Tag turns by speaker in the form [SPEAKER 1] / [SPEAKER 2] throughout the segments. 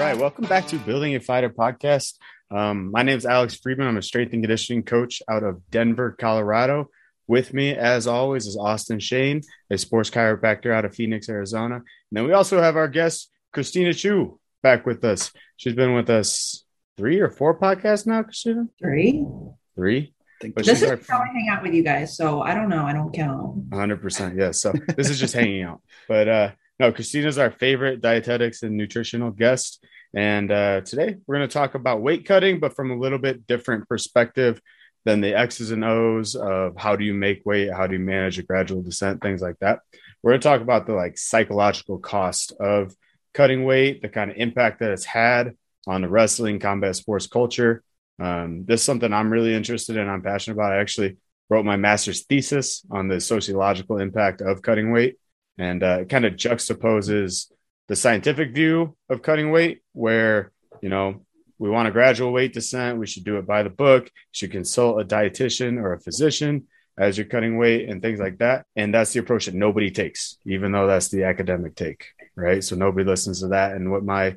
[SPEAKER 1] right, welcome back to Building a Fighter podcast. Um, my name is Alex Friedman. I'm a strength and conditioning coach out of Denver, Colorado. With me, as always, is Austin Shane, a sports chiropractor out of Phoenix, Arizona. And then we also have our guest, Christina Chu, back with us. She's been with us three or four podcasts now, Christina?
[SPEAKER 2] Three.
[SPEAKER 1] Three.
[SPEAKER 2] But this is our... how I hang out with you guys. So I don't know. I don't count.
[SPEAKER 1] 100%. Yes. So this is just hanging out. But uh, no, Christina's our favorite dietetics and nutritional guest. And uh, today we're going to talk about weight cutting, but from a little bit different perspective than the X's and O's of how do you make weight, how do you manage a gradual descent, things like that. We're going to talk about the like psychological cost of cutting weight, the kind of impact that it's had on the wrestling combat sports culture. Um, this is something I'm really interested in. I'm passionate about. I actually wrote my master's thesis on the sociological impact of cutting weight, and uh, it kind of juxtaposes the scientific view of cutting weight, where you know we want a gradual weight descent. We should do it by the book. You should consult a dietitian or a physician as you're cutting weight and things like that. And that's the approach that nobody takes, even though that's the academic take, right? So nobody listens to that. And what my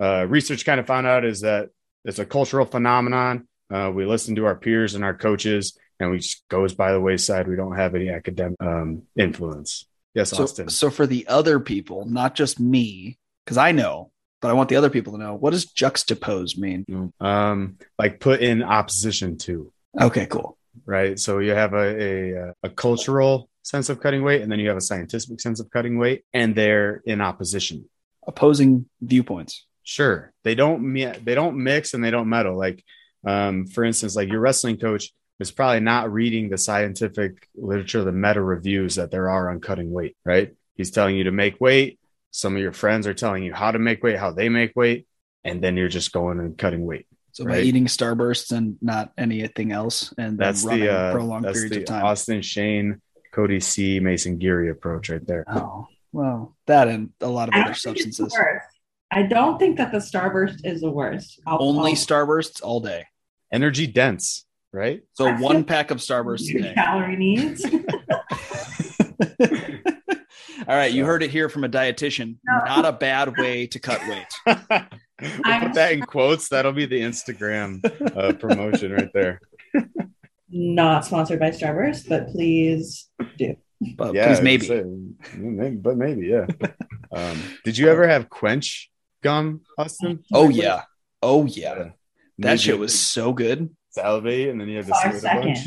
[SPEAKER 1] uh, research kind of found out is that it's a cultural phenomenon. Uh, we listen to our peers and our coaches, and we just goes by the wayside. We don't have any academic um, influence. Yes,
[SPEAKER 3] so,
[SPEAKER 1] Austin.
[SPEAKER 3] So for the other people, not just me, because I know but I want the other people to know what does juxtapose mean?
[SPEAKER 1] Um, like put in opposition to.
[SPEAKER 3] Okay, cool.
[SPEAKER 1] Right. So you have a, a, a cultural sense of cutting weight, and then you have a scientific sense of cutting weight, and they're in opposition.
[SPEAKER 3] Opposing viewpoints.
[SPEAKER 1] Sure. They don't they don't mix and they don't meddle. Like, um, for instance, like your wrestling coach is probably not reading the scientific literature, the meta reviews that there are on cutting weight. Right. He's telling you to make weight some of your friends are telling you how to make weight, how they make weight, and then you're just going and cutting weight.
[SPEAKER 3] So right? by eating starbursts and not anything else, and
[SPEAKER 1] that's the uh, prolonged that's periods the of time. Austin Shane, Cody C, Mason Geary approach right there.
[SPEAKER 3] Oh well, that and a lot of I other substances.
[SPEAKER 2] I don't think that the starburst is the worst.
[SPEAKER 3] I'll, Only I'll... starbursts all day.
[SPEAKER 1] Energy dense, right?
[SPEAKER 3] So one pack of Starburst
[SPEAKER 2] a day. Calorie needs.
[SPEAKER 3] All right, you heard it here from a dietitian. No. Not a bad way to cut weight.
[SPEAKER 1] we'll put that in quotes. That'll be the Instagram uh, promotion right there.
[SPEAKER 2] Not sponsored by Starburst, but please do.
[SPEAKER 3] But yeah, please maybe.
[SPEAKER 1] Say, maybe. But maybe, yeah. Um, did you ever have Quench gum, Austin?
[SPEAKER 3] Oh yeah. Oh yeah. yeah. That shit was so good.
[SPEAKER 1] Salivate, and then you have to see a bunch.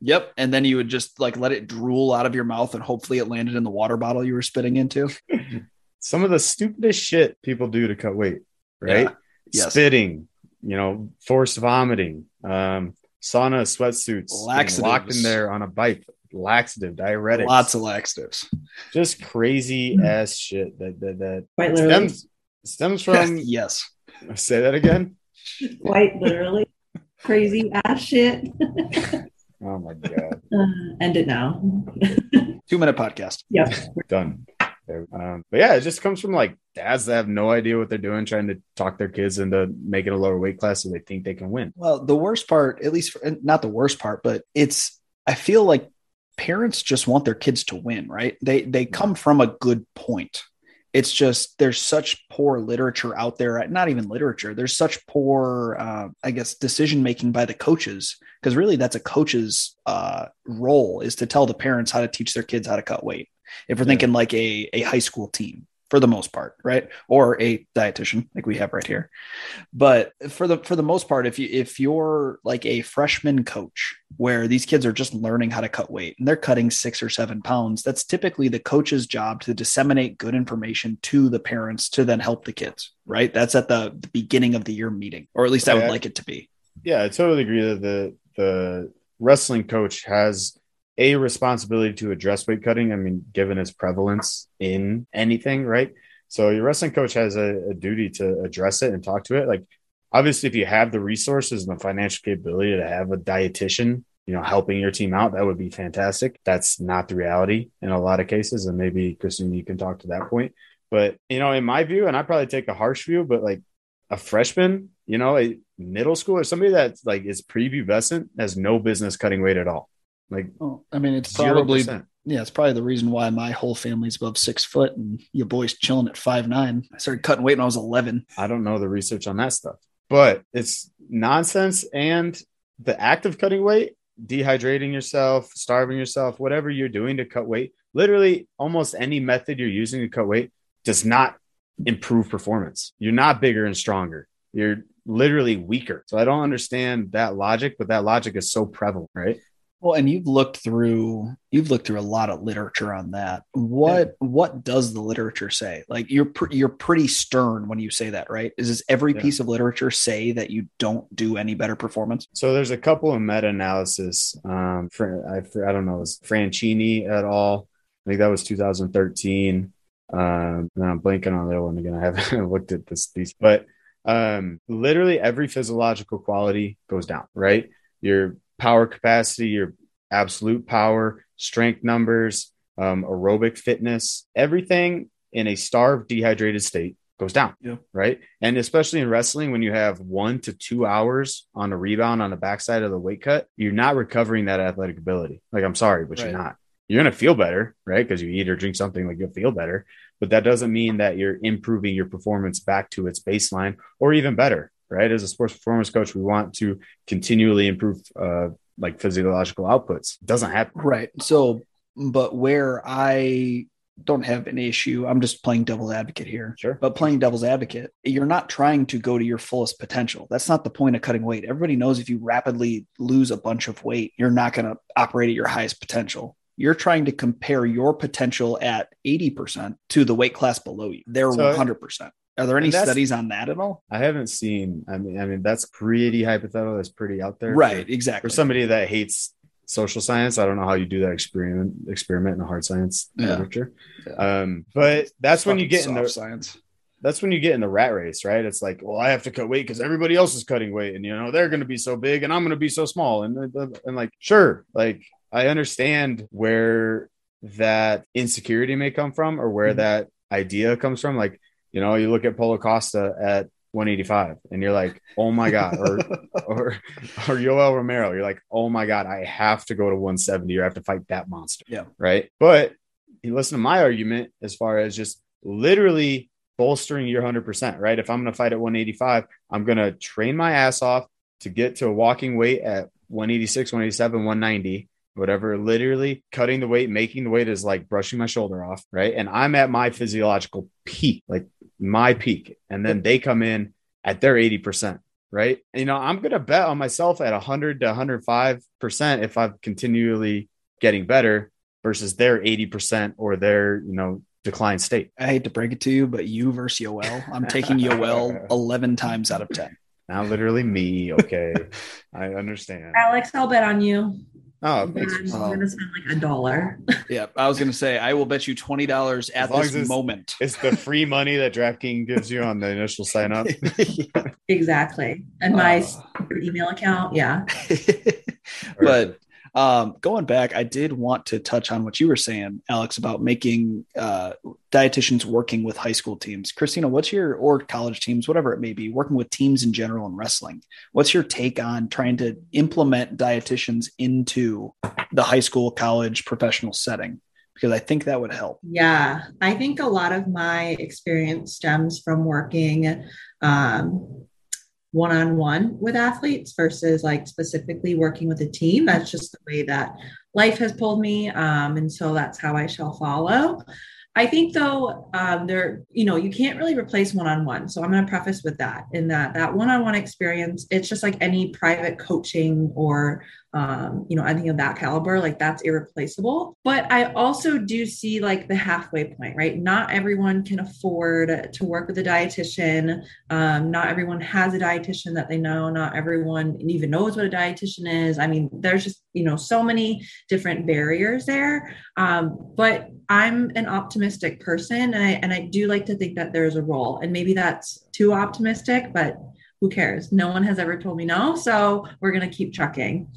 [SPEAKER 3] Yep. And then you would just like let it drool out of your mouth and hopefully it landed in the water bottle you were spitting into.
[SPEAKER 1] Some of the stupidest shit people do to cut weight, right? Yeah. Yes. Spitting, you know, forced vomiting, um, sauna sweatsuits, locked in there on a bike, laxative, diuretics,
[SPEAKER 3] lots of laxatives,
[SPEAKER 1] just crazy ass shit that that that
[SPEAKER 2] quite literally
[SPEAKER 1] stems, stems from.
[SPEAKER 3] yes,
[SPEAKER 1] say that again.
[SPEAKER 2] Quite literally, crazy ass shit.
[SPEAKER 1] Oh my god!
[SPEAKER 2] Uh, end it now.
[SPEAKER 3] Two minute podcast.
[SPEAKER 2] Yep,
[SPEAKER 1] done. Um, but yeah, it just comes from like dads that have no idea what they're doing, trying to talk their kids into making a lower weight class so they think they can win.
[SPEAKER 3] Well, the worst part, at least for, not the worst part, but it's I feel like parents just want their kids to win, right? They they come from a good point it's just there's such poor literature out there not even literature there's such poor uh, i guess decision making by the coaches because really that's a coach's uh, role is to tell the parents how to teach their kids how to cut weight if we're yeah. thinking like a, a high school team for the most part, right? Or a dietitian like we have right here. But for the for the most part, if you if you're like a freshman coach where these kids are just learning how to cut weight and they're cutting six or seven pounds, that's typically the coach's job to disseminate good information to the parents to then help the kids, right? That's at the, the beginning of the year meeting, or at least I would like it to be.
[SPEAKER 1] Yeah, I totally agree that the the wrestling coach has a responsibility to address weight cutting. I mean, given its prevalence in anything, right? So your wrestling coach has a, a, duty to address it and talk to it. Like, obviously, if you have the resources and the financial capability to have a dietitian, you know, helping your team out, that would be fantastic. That's not the reality in a lot of cases, and maybe Christine, you can talk to that point. But you know, in my view, and I probably take a harsh view, but like a freshman, you know, a middle school or somebody that's like is prepubescent has no business cutting weight at all. Like,
[SPEAKER 3] oh, I mean, it's 0%. probably Yeah, it's probably the reason why my whole family's above six foot and your boy's chilling at five nine. I started cutting weight when I was eleven.
[SPEAKER 1] I don't know the research on that stuff, but it's nonsense. And the act of cutting weight, dehydrating yourself, starving yourself, whatever you're doing to cut weight, literally almost any method you're using to cut weight does not improve performance. You're not bigger and stronger. You're literally weaker. So I don't understand that logic, but that logic is so prevalent, right?
[SPEAKER 3] Well, and you've looked through you've looked through a lot of literature on that. What yeah. what does the literature say? Like you're pr- you're pretty stern when you say that, right? Is this every yeah. piece of literature say that you don't do any better performance?
[SPEAKER 1] So there's a couple of meta analysis. Um, for, I for, I don't know, was Franchini at all? I think that was 2013. Um, and I'm blanking on the other one again. I haven't looked at this these, but um, literally every physiological quality goes down, right? Your power capacity, your absolute power, strength numbers, um, aerobic fitness, everything in a starved, dehydrated state goes down.
[SPEAKER 3] Yeah.
[SPEAKER 1] Right. And especially in wrestling, when you have one to two hours on a rebound on the backside of the weight cut, you're not recovering that athletic ability. Like, I'm sorry, but right. you're not. You're going to feel better, right? Because you eat or drink something like you'll feel better but that doesn't mean that you're improving your performance back to its baseline or even better right? As a sports performance coach we want to continually improve uh, like physiological outputs. It doesn't happen.
[SPEAKER 3] Right. So but where i don't have an issue i'm just playing devil's advocate here.
[SPEAKER 1] Sure.
[SPEAKER 3] But playing devil's advocate you're not trying to go to your fullest potential. That's not the point of cutting weight. Everybody knows if you rapidly lose a bunch of weight you're not going to operate at your highest potential. You're trying to compare your potential at 80% to the weight class below you. They're so, 100%. Are there any studies on that at all?
[SPEAKER 1] I haven't seen. I mean, I mean that's pretty hypothetical. That's pretty out there,
[SPEAKER 3] right?
[SPEAKER 1] For,
[SPEAKER 3] exactly.
[SPEAKER 1] For somebody that hates social science, I don't know how you do that experiment experiment in a hard science yeah. literature. Yeah. Um, but that's when you get in the
[SPEAKER 3] science.
[SPEAKER 1] That's when you get in the rat race, right? It's like, well, I have to cut weight because everybody else is cutting weight, and you know they're going to be so big, and I'm going to be so small, and and like, sure, like I understand where that insecurity may come from or where mm-hmm. that idea comes from. Like, you know, you look at Paulo Costa at 185 and you're like, oh my God, or or or Yoel Romero, you're like, oh my God, I have to go to 170 or I have to fight that monster.
[SPEAKER 3] Yeah.
[SPEAKER 1] Right. But you listen to my argument as far as just literally bolstering your 100%, right? If I'm going to fight at 185, I'm going to train my ass off to get to a walking weight at 186, 187, 190 whatever, literally cutting the weight, making the weight is like brushing my shoulder off, right? And I'm at my physiological peak, like my peak. And then they come in at their 80%, right? You know, I'm going to bet on myself at 100 to 105% if I'm continually getting better versus their 80% or their, you know, decline state.
[SPEAKER 3] I hate to break it to you, but you versus Yoel, I'm taking Yoel 11 times out of 10.
[SPEAKER 1] Not literally me. Okay. I understand.
[SPEAKER 2] Alex, I'll bet on you.
[SPEAKER 1] Oh,
[SPEAKER 2] I'm gonna spend like a dollar.
[SPEAKER 3] yeah, I was gonna say I will bet you twenty dollars at this
[SPEAKER 1] it's,
[SPEAKER 3] moment.
[SPEAKER 1] It's the free money that DraftKings gives you on the initial sign up.
[SPEAKER 2] Exactly, and my uh, email account. Yeah,
[SPEAKER 3] but um, going back, I did want to touch on what you were saying, Alex, about making uh, dietitians working with high school teams. Christina, what's your or college teams, whatever it may be, working with teams in general in wrestling? What's your take on trying to implement dietitians into the high school, college, professional setting? Because I think that would help.
[SPEAKER 2] Yeah, I think a lot of my experience stems from working um, one on one with athletes versus like specifically working with a team. That's just the way that life has pulled me. Um, and so that's how I shall follow. I think though, um, there, you know, you can't really replace one-on-one. So I'm going to preface with that in that that one-on-one experience, it's just like any private coaching or um, you know, anything of that caliber, like that's irreplaceable. But I also do see like the halfway point, right? Not everyone can afford to work with a dietitian. Um, not everyone has a dietitian that they know. Not everyone even knows what a dietitian is. I mean, there's just, you know, so many different barriers there. Um, but I'm an optimistic person and I, and I do like to think that there's a role. And maybe that's too optimistic, but who cares? No one has ever told me no. So we're going to keep trucking.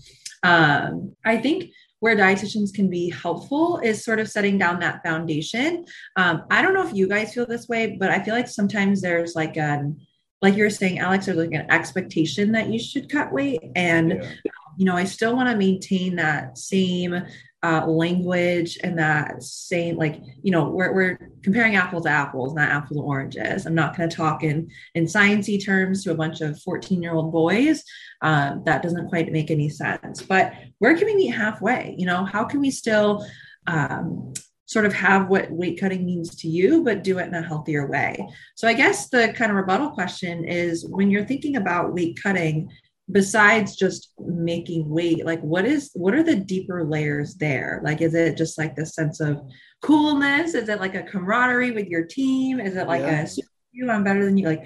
[SPEAKER 2] Um, I think where dietitians can be helpful is sort of setting down that foundation. Um, I don't know if you guys feel this way, but I feel like sometimes there's like an like you were saying, Alex, there's like an expectation that you should cut weight. And, yeah. you know, I still want to maintain that same uh, language and that same like you know we're, we're comparing apples to apples not apples to oranges. I'm not going to talk in in sciencey terms to a bunch of 14 year old boys. Um, that doesn't quite make any sense. But where can we meet halfway? You know how can we still um, sort of have what weight cutting means to you, but do it in a healthier way. So I guess the kind of rebuttal question is when you're thinking about weight cutting, besides just making weight like what is what are the deeper layers there? Like is it just like the sense of coolness? Is it like a camaraderie with your team? Is it like yeah. a you i'm better than you? Like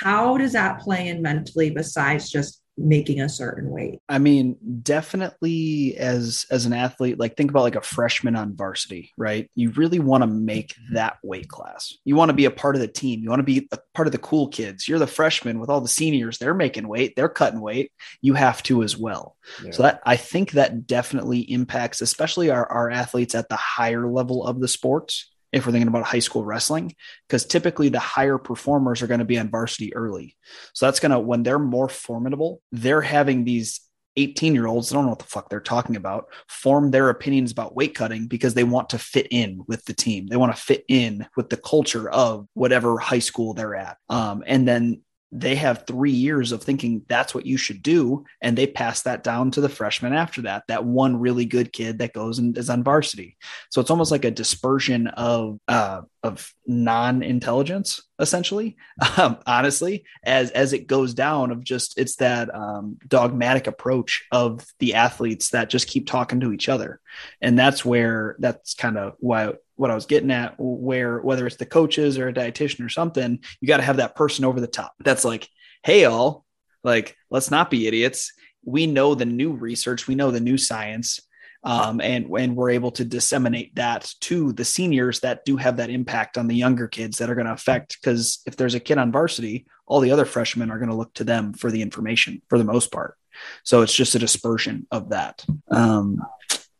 [SPEAKER 2] how does that play in mentally besides just making a certain weight.
[SPEAKER 3] I mean definitely as as an athlete like think about like a freshman on varsity right? You really want to make mm-hmm. that weight class. You want to be a part of the team. You want to be a part of the cool kids. You're the freshman with all the seniors. They're making weight. They're cutting weight. You have to as well. Yeah. so that i think that definitely impacts especially our, our athletes at the higher level of the sports if we're thinking about high school wrestling, because typically the higher performers are going to be on varsity early. So that's going to, when they're more formidable, they're having these 18 year olds, I don't know what the fuck they're talking about, form their opinions about weight cutting because they want to fit in with the team. They want to fit in with the culture of whatever high school they're at. Um, and then they have three years of thinking that's what you should do. And they pass that down to the freshmen after that, that one really good kid that goes and is on varsity. So it's almost like a dispersion of, uh, of non-intelligence essentially um, honestly as as it goes down of just it's that um, dogmatic approach of the athletes that just keep talking to each other and that's where that's kind of why what I was getting at, where whether it's the coaches or a dietitian or something, you got to have that person over the top. That's like, hey, all, like, let's not be idiots. We know the new research, we know the new science, um, and and we're able to disseminate that to the seniors that do have that impact on the younger kids that are going to affect. Because if there's a kid on varsity, all the other freshmen are going to look to them for the information for the most part. So it's just a dispersion of that. Um,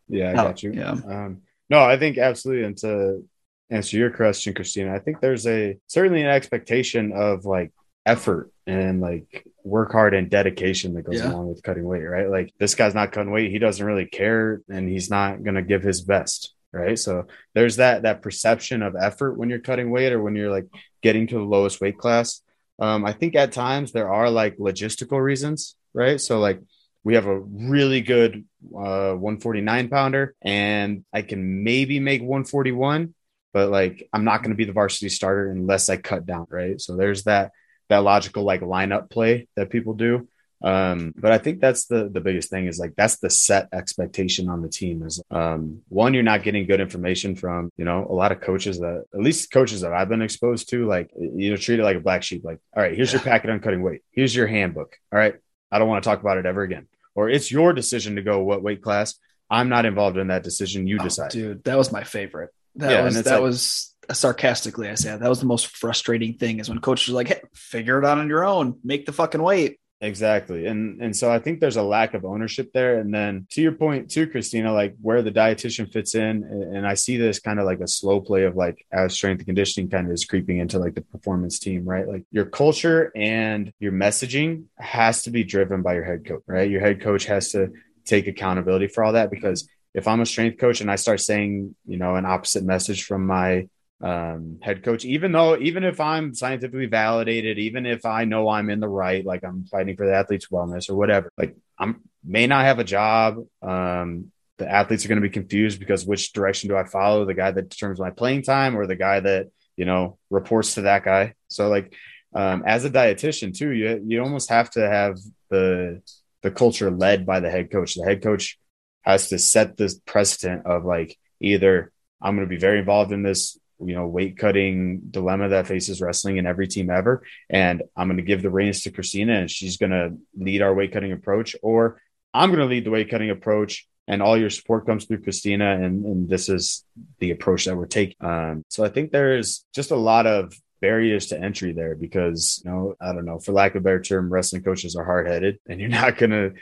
[SPEAKER 1] yeah, I got you. Yeah. Um, no, I think absolutely. And to answer your question, Christina, I think there's a certainly an expectation of like effort and like work hard and dedication that goes yeah. along with cutting weight, right? Like this guy's not cutting weight, he doesn't really care and he's not going to give his best, right? So there's that that perception of effort when you're cutting weight or when you're like getting to the lowest weight class. Um, I think at times there are like logistical reasons, right? So like we have a really good uh, 149 pounder, and I can maybe make 141, but like I'm not going to be the varsity starter unless I cut down, right? So there's that that logical like lineup play that people do. Um, but I think that's the the biggest thing is like that's the set expectation on the team is um, one you're not getting good information from you know a lot of coaches that at least coaches that I've been exposed to like you know treat it like a black sheep like all right here's your packet on cutting weight here's your handbook all right I don't want to talk about it ever again or it's your decision to go what weight class. I'm not involved in that decision. You oh, decide.
[SPEAKER 3] Dude, that was my favorite. That yeah, was that like, was sarcastically I said that was the most frustrating thing is when coaches are like, hey, figure it out on your own, make the fucking weight.
[SPEAKER 1] Exactly. And and so I think there's a lack of ownership there. And then to your point too, Christina, like where the dietitian fits in, and I see this kind of like a slow play of like as strength and conditioning kind of is creeping into like the performance team, right? Like your culture and your messaging has to be driven by your head coach, right? Your head coach has to take accountability for all that because if I'm a strength coach and I start saying, you know, an opposite message from my um, head coach, even though, even if I'm scientifically validated, even if I know I'm in the right, like I'm fighting for the athlete's wellness or whatever, like I'm may not have a job. Um, the athletes are going to be confused because which direction do I follow? The guy that determines my playing time or the guy that, you know, reports to that guy. So like, um, as a dietitian too, you, you almost have to have the, the culture led by the head coach. The head coach has to set the precedent of like either I'm going to be very involved in this you know weight cutting dilemma that faces wrestling and every team ever. And i'm going to give the reins to christina and she's going to lead our weight cutting approach or i'm going to lead the weight cutting approach and all your support comes through christina and, and this is the approach that we're taking. Um, so i think there's just a lot of barriers to entry there because you know i don't know for lack of a better term wrestling coaches are hard-headed and you're not going to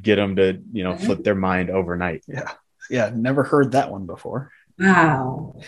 [SPEAKER 1] get them to you know flip their mind overnight.
[SPEAKER 3] Yeah. Yeah never heard that one before
[SPEAKER 2] Wow.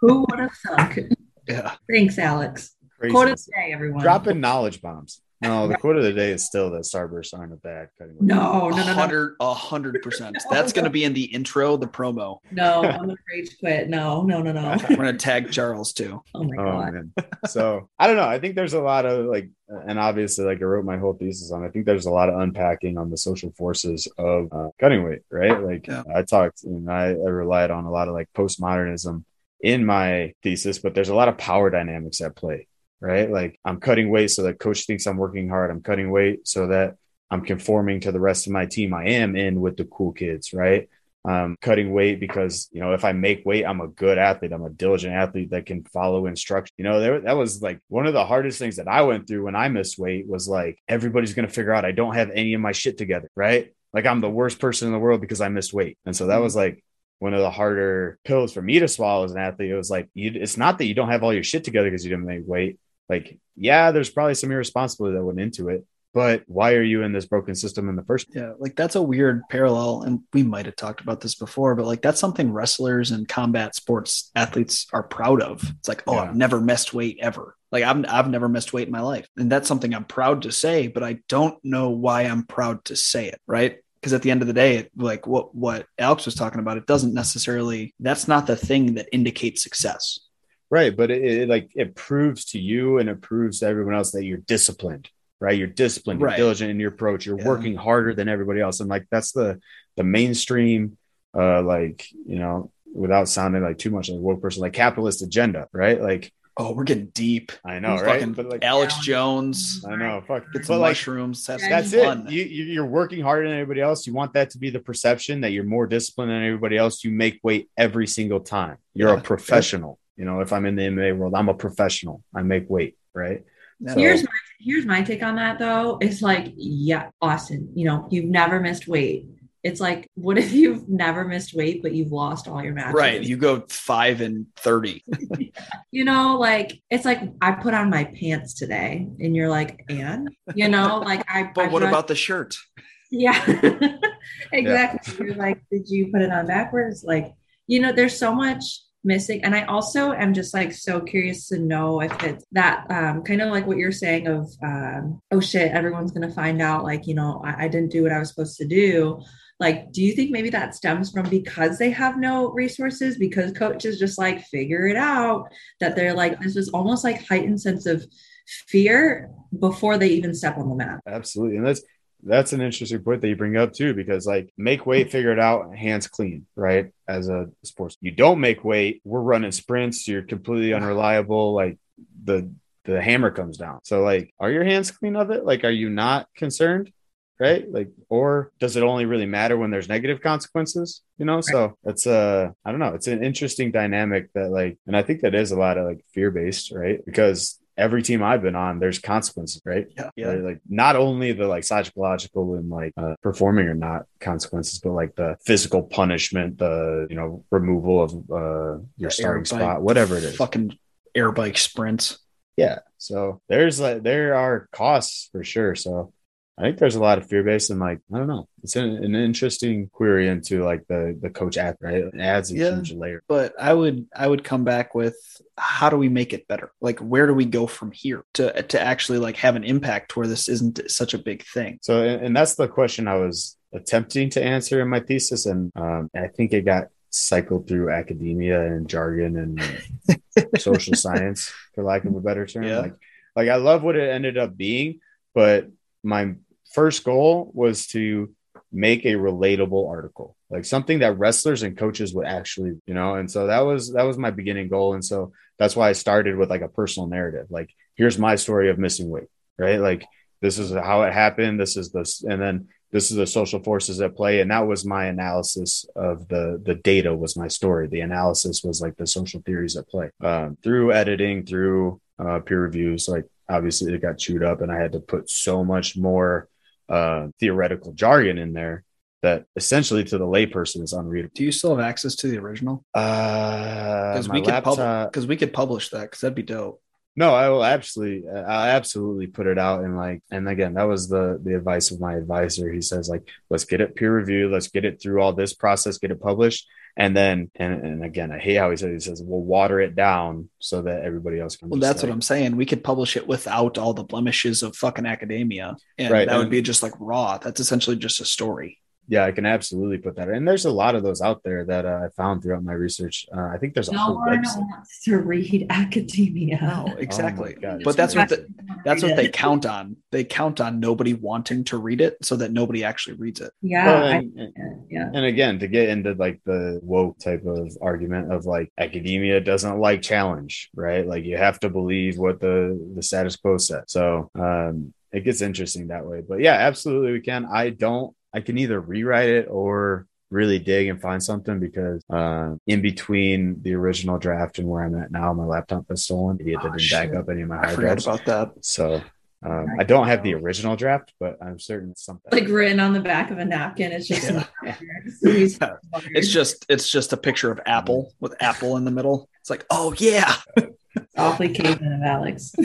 [SPEAKER 2] Who would have thunk?
[SPEAKER 3] Yeah.
[SPEAKER 2] Thanks, Alex. Crazy. Quote of the day, everyone.
[SPEAKER 1] Dropping knowledge bombs. No, the quote of the day is still that starbursts aren't a bad cutting weight.
[SPEAKER 2] No, no, no, no.
[SPEAKER 3] hundred, a hundred percent. That's going to be in the intro, the promo.
[SPEAKER 2] No, I'm gonna rage quit. No, no, no, no.
[SPEAKER 3] We're going to tag Charles too.
[SPEAKER 2] Oh my
[SPEAKER 1] Oh
[SPEAKER 2] god.
[SPEAKER 1] man. So I don't know. I think there's a lot of like, and obviously, like I wrote my whole thesis on. I think there's a lot of unpacking on the social forces of uh, cutting weight, right? Like
[SPEAKER 3] Yeah.
[SPEAKER 1] I talked, and I, I relied on a lot of like postmodernism in my thesis, but there's a lot of power dynamics at play, right? Like I'm cutting weight so that coach thinks I'm working hard. I'm cutting weight so that I'm conforming to the rest of my team. I am in with the cool kids, right? um, cutting weight because you know if I make weight, I'm a good athlete. I'm a diligent athlete that can follow instruction. You know, there, that was like one of the hardest things that I went through when I missed weight was like everybody's going to figure out I don't have any of my shit together, right? Like I'm the worst person in the world because I missed weight, and so that was like one of the harder pills for me to swallow as an athlete. It was like you, it's not that you don't have all your shit together because you didn't make weight. Like, yeah, there's probably some irresponsibility that went into it, but why are you in this broken system in the first?
[SPEAKER 3] Yeah, like that's a weird parallel. And we might have talked about this before, but like that's something wrestlers and combat sports athletes are proud of. It's like, oh,
[SPEAKER 1] Yeah.
[SPEAKER 3] I've never missed weight ever. Like I'm, I've never missed weight in my life. And that's something I'm proud to say, but I don't know why I'm proud to say it. Right. Because at the end of the day, it, like what, what Alex was talking about, it doesn't necessarily, that's not the thing that indicates success.
[SPEAKER 1] Right, but it, it like it proves to you and it proves to everyone else that you're disciplined, right? You're disciplined, you're
[SPEAKER 3] Right.
[SPEAKER 1] diligent in your approach, you're
[SPEAKER 3] Yeah.
[SPEAKER 1] working harder than everybody else, and like that's the the mainstream, uh, like you know, without sounding like too much like a woke person, like capitalist agenda, right? Like
[SPEAKER 3] Oh, we're getting deep.
[SPEAKER 1] I know,
[SPEAKER 3] Fucking
[SPEAKER 1] right? But like
[SPEAKER 3] Alex Jones,
[SPEAKER 1] I know, fuck,
[SPEAKER 3] get some
[SPEAKER 1] like
[SPEAKER 3] mushrooms. Have
[SPEAKER 1] that's
[SPEAKER 3] fun.
[SPEAKER 1] it. You, you you're working harder than everybody else. You want that to be the perception that you're more disciplined than everybody else. You make weight every single time. You're
[SPEAKER 3] Yeah.
[SPEAKER 1] a professional. You know, if I'm in the MMA world, I'm a professional. I make weight, right? So-
[SPEAKER 2] Here's my here's my take on that though. It's like, yeah, Austin, you know, you've never missed weight. It's like, what if you've never missed weight, but you've lost all your matches?
[SPEAKER 3] Right. You go five and 30.
[SPEAKER 2] you know, like it's like I put on my pants today, and you're like, and you know, like I.
[SPEAKER 3] But
[SPEAKER 2] I
[SPEAKER 3] what
[SPEAKER 2] dressed-
[SPEAKER 3] about the shirt?
[SPEAKER 2] Yeah, exactly. You're like, did you put it on backwards? Like, you know, there's so much missing. And I also am just like so curious to know if it's that um, kind of like what you're saying of, um, oh shit, everyone's going to find out, like, you know, I, I didn't do what I was supposed to do. Like, do you think maybe that stems from because they have no resources, because coaches just like figure it out, that they're like, this is almost like heightened sense of fear before they even step on the mat?
[SPEAKER 1] Absolutely. And that's that's an interesting point that you bring up too, because like make weight, figure it out, hands clean, right? As a sports, you don't make weight, we're running sprints, you're completely unreliable, like the the hammer comes down. So like, are your hands clean of it? Like, are you not concerned? Right. Like, or does it only really matter when there's negative consequences? You know, so it's uh I don't know, it's an interesting dynamic that like, and I think that is a lot of like fear based, right? Because every team I've been on, there's consequences, right?
[SPEAKER 3] Yeah.
[SPEAKER 1] They're, like not only the like psychological and like uh, performing or not consequences, but like the physical punishment, the you know removal of uh your starting spot, whatever it is.
[SPEAKER 3] Fucking air bike sprints.
[SPEAKER 1] Yeah. So there's like there are costs for sure. So I think there's a lot of fear based and like I don't know. It's an, an interesting query into like the the coach act, right? It adds a
[SPEAKER 3] Yeah.
[SPEAKER 1] huge layer.
[SPEAKER 3] But I would I would come back with how do we make it better? Like where do we go from here to to actually like have an impact where this isn't such a big thing?
[SPEAKER 1] So and, and that's the question I was attempting to answer in my thesis, and um, I think it got cycled through academia and jargon and social science, for lack of a better term.
[SPEAKER 3] Yeah.
[SPEAKER 1] Like, like I love what it ended up being, but my first goal was to make a relatable article, like something that wrestlers and coaches would actually, you know. And so that was that was my beginning goal, and so that's why I started with like a personal narrative. Like, here's my story of missing weight, right? Like, this is how it happened. This is this, and then this is the social forces at play and that was my analysis of the the data was my story the analysis was like the social theories at play um, through editing through uh, peer reviews like obviously it got chewed up and i had to put so much more uh, theoretical jargon in there that essentially to the layperson is unreadable
[SPEAKER 3] Do you still have access to the original?
[SPEAKER 1] uh
[SPEAKER 3] Because we could pub-
[SPEAKER 1] laptop
[SPEAKER 3] because we could publish that because that'd be dope.
[SPEAKER 1] No, I will absolutely, I'll absolutely put it out and like, and again, that was the the advice of my advisor. He says like, let's get it peer reviewed, let's get it through all this process, get it published, and then, and, and again, I hate how he says he says we'll water it down so that everybody else can.
[SPEAKER 3] Well, that's
[SPEAKER 1] like,
[SPEAKER 3] what I'm saying. We could publish it without all the blemishes of fucking academia, and
[SPEAKER 1] Right,
[SPEAKER 3] that would be just like raw. That's essentially just a story.
[SPEAKER 1] Yeah, I can absolutely put that. And there's a lot of those out there that uh, I found throughout my research. Uh, I think there's a
[SPEAKER 2] No
[SPEAKER 1] whole
[SPEAKER 2] one
[SPEAKER 1] website.
[SPEAKER 2] wants to read academia.
[SPEAKER 3] No, exactly.
[SPEAKER 1] Oh
[SPEAKER 3] but that's what the, that's what they
[SPEAKER 2] it.
[SPEAKER 3] count on. They count on nobody wanting to read it so that nobody actually reads it.
[SPEAKER 2] Yeah,
[SPEAKER 1] Well, and, and-
[SPEAKER 2] yeah.
[SPEAKER 1] and again, to get into like the woke type of argument of like academia doesn't like challenge, right? Like you have to believe what the the status quo said. So um, it gets interesting that way. But yeah, absolutely, we can. I don't. I can either rewrite it or really dig and find something because uh, in between the original draft and where I'm at now, my laptop was stolen. Idiot
[SPEAKER 3] Oh,
[SPEAKER 1] didn't back up any of my
[SPEAKER 3] I
[SPEAKER 1] hard
[SPEAKER 3] forgot
[SPEAKER 1] drives.
[SPEAKER 3] about that.
[SPEAKER 1] So um, I don't have the original draft, but I'm certain it's something.
[SPEAKER 2] Like written on the back of a napkin. It's just
[SPEAKER 3] Yeah.
[SPEAKER 2] It's
[SPEAKER 3] It's just it's just a picture of Apple with Apple in the middle. It's like, oh yeah.
[SPEAKER 2] Awfully caveman of Alex.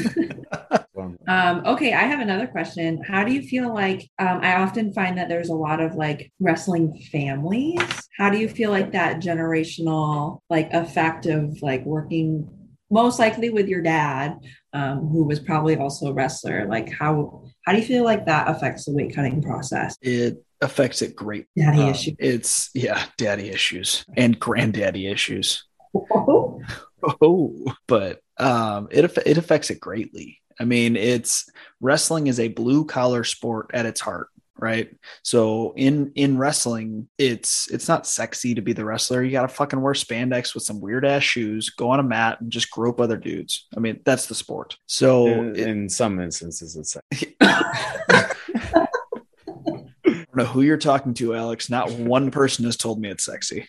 [SPEAKER 1] Um,
[SPEAKER 2] okay, I have another question. How do you feel like um, I often find that there's a lot of like wrestling families? How do you feel like that generational like effect of like working most likely with your dad, um, who was probably also a wrestler? Like how how do you feel like that affects the weight cutting process?
[SPEAKER 3] It affects it great.
[SPEAKER 2] Daddy
[SPEAKER 3] Um,
[SPEAKER 2] issue.
[SPEAKER 3] It's yeah, daddy issues and granddaddy issues.
[SPEAKER 2] Oh,
[SPEAKER 3] but um, it it affects it greatly. I mean, it's wrestling is a blue collar sport at its heart, right? So in in wrestling, it's it's not sexy to be the wrestler. You got to fucking wear spandex with some weird ass shoes, go on a mat, and just grope other dudes. I mean, that's the sport. So
[SPEAKER 1] in,
[SPEAKER 3] it-
[SPEAKER 1] in some instances, it's
[SPEAKER 3] I don't know who you're talking to, Alex. Not one person has told me it's sexy,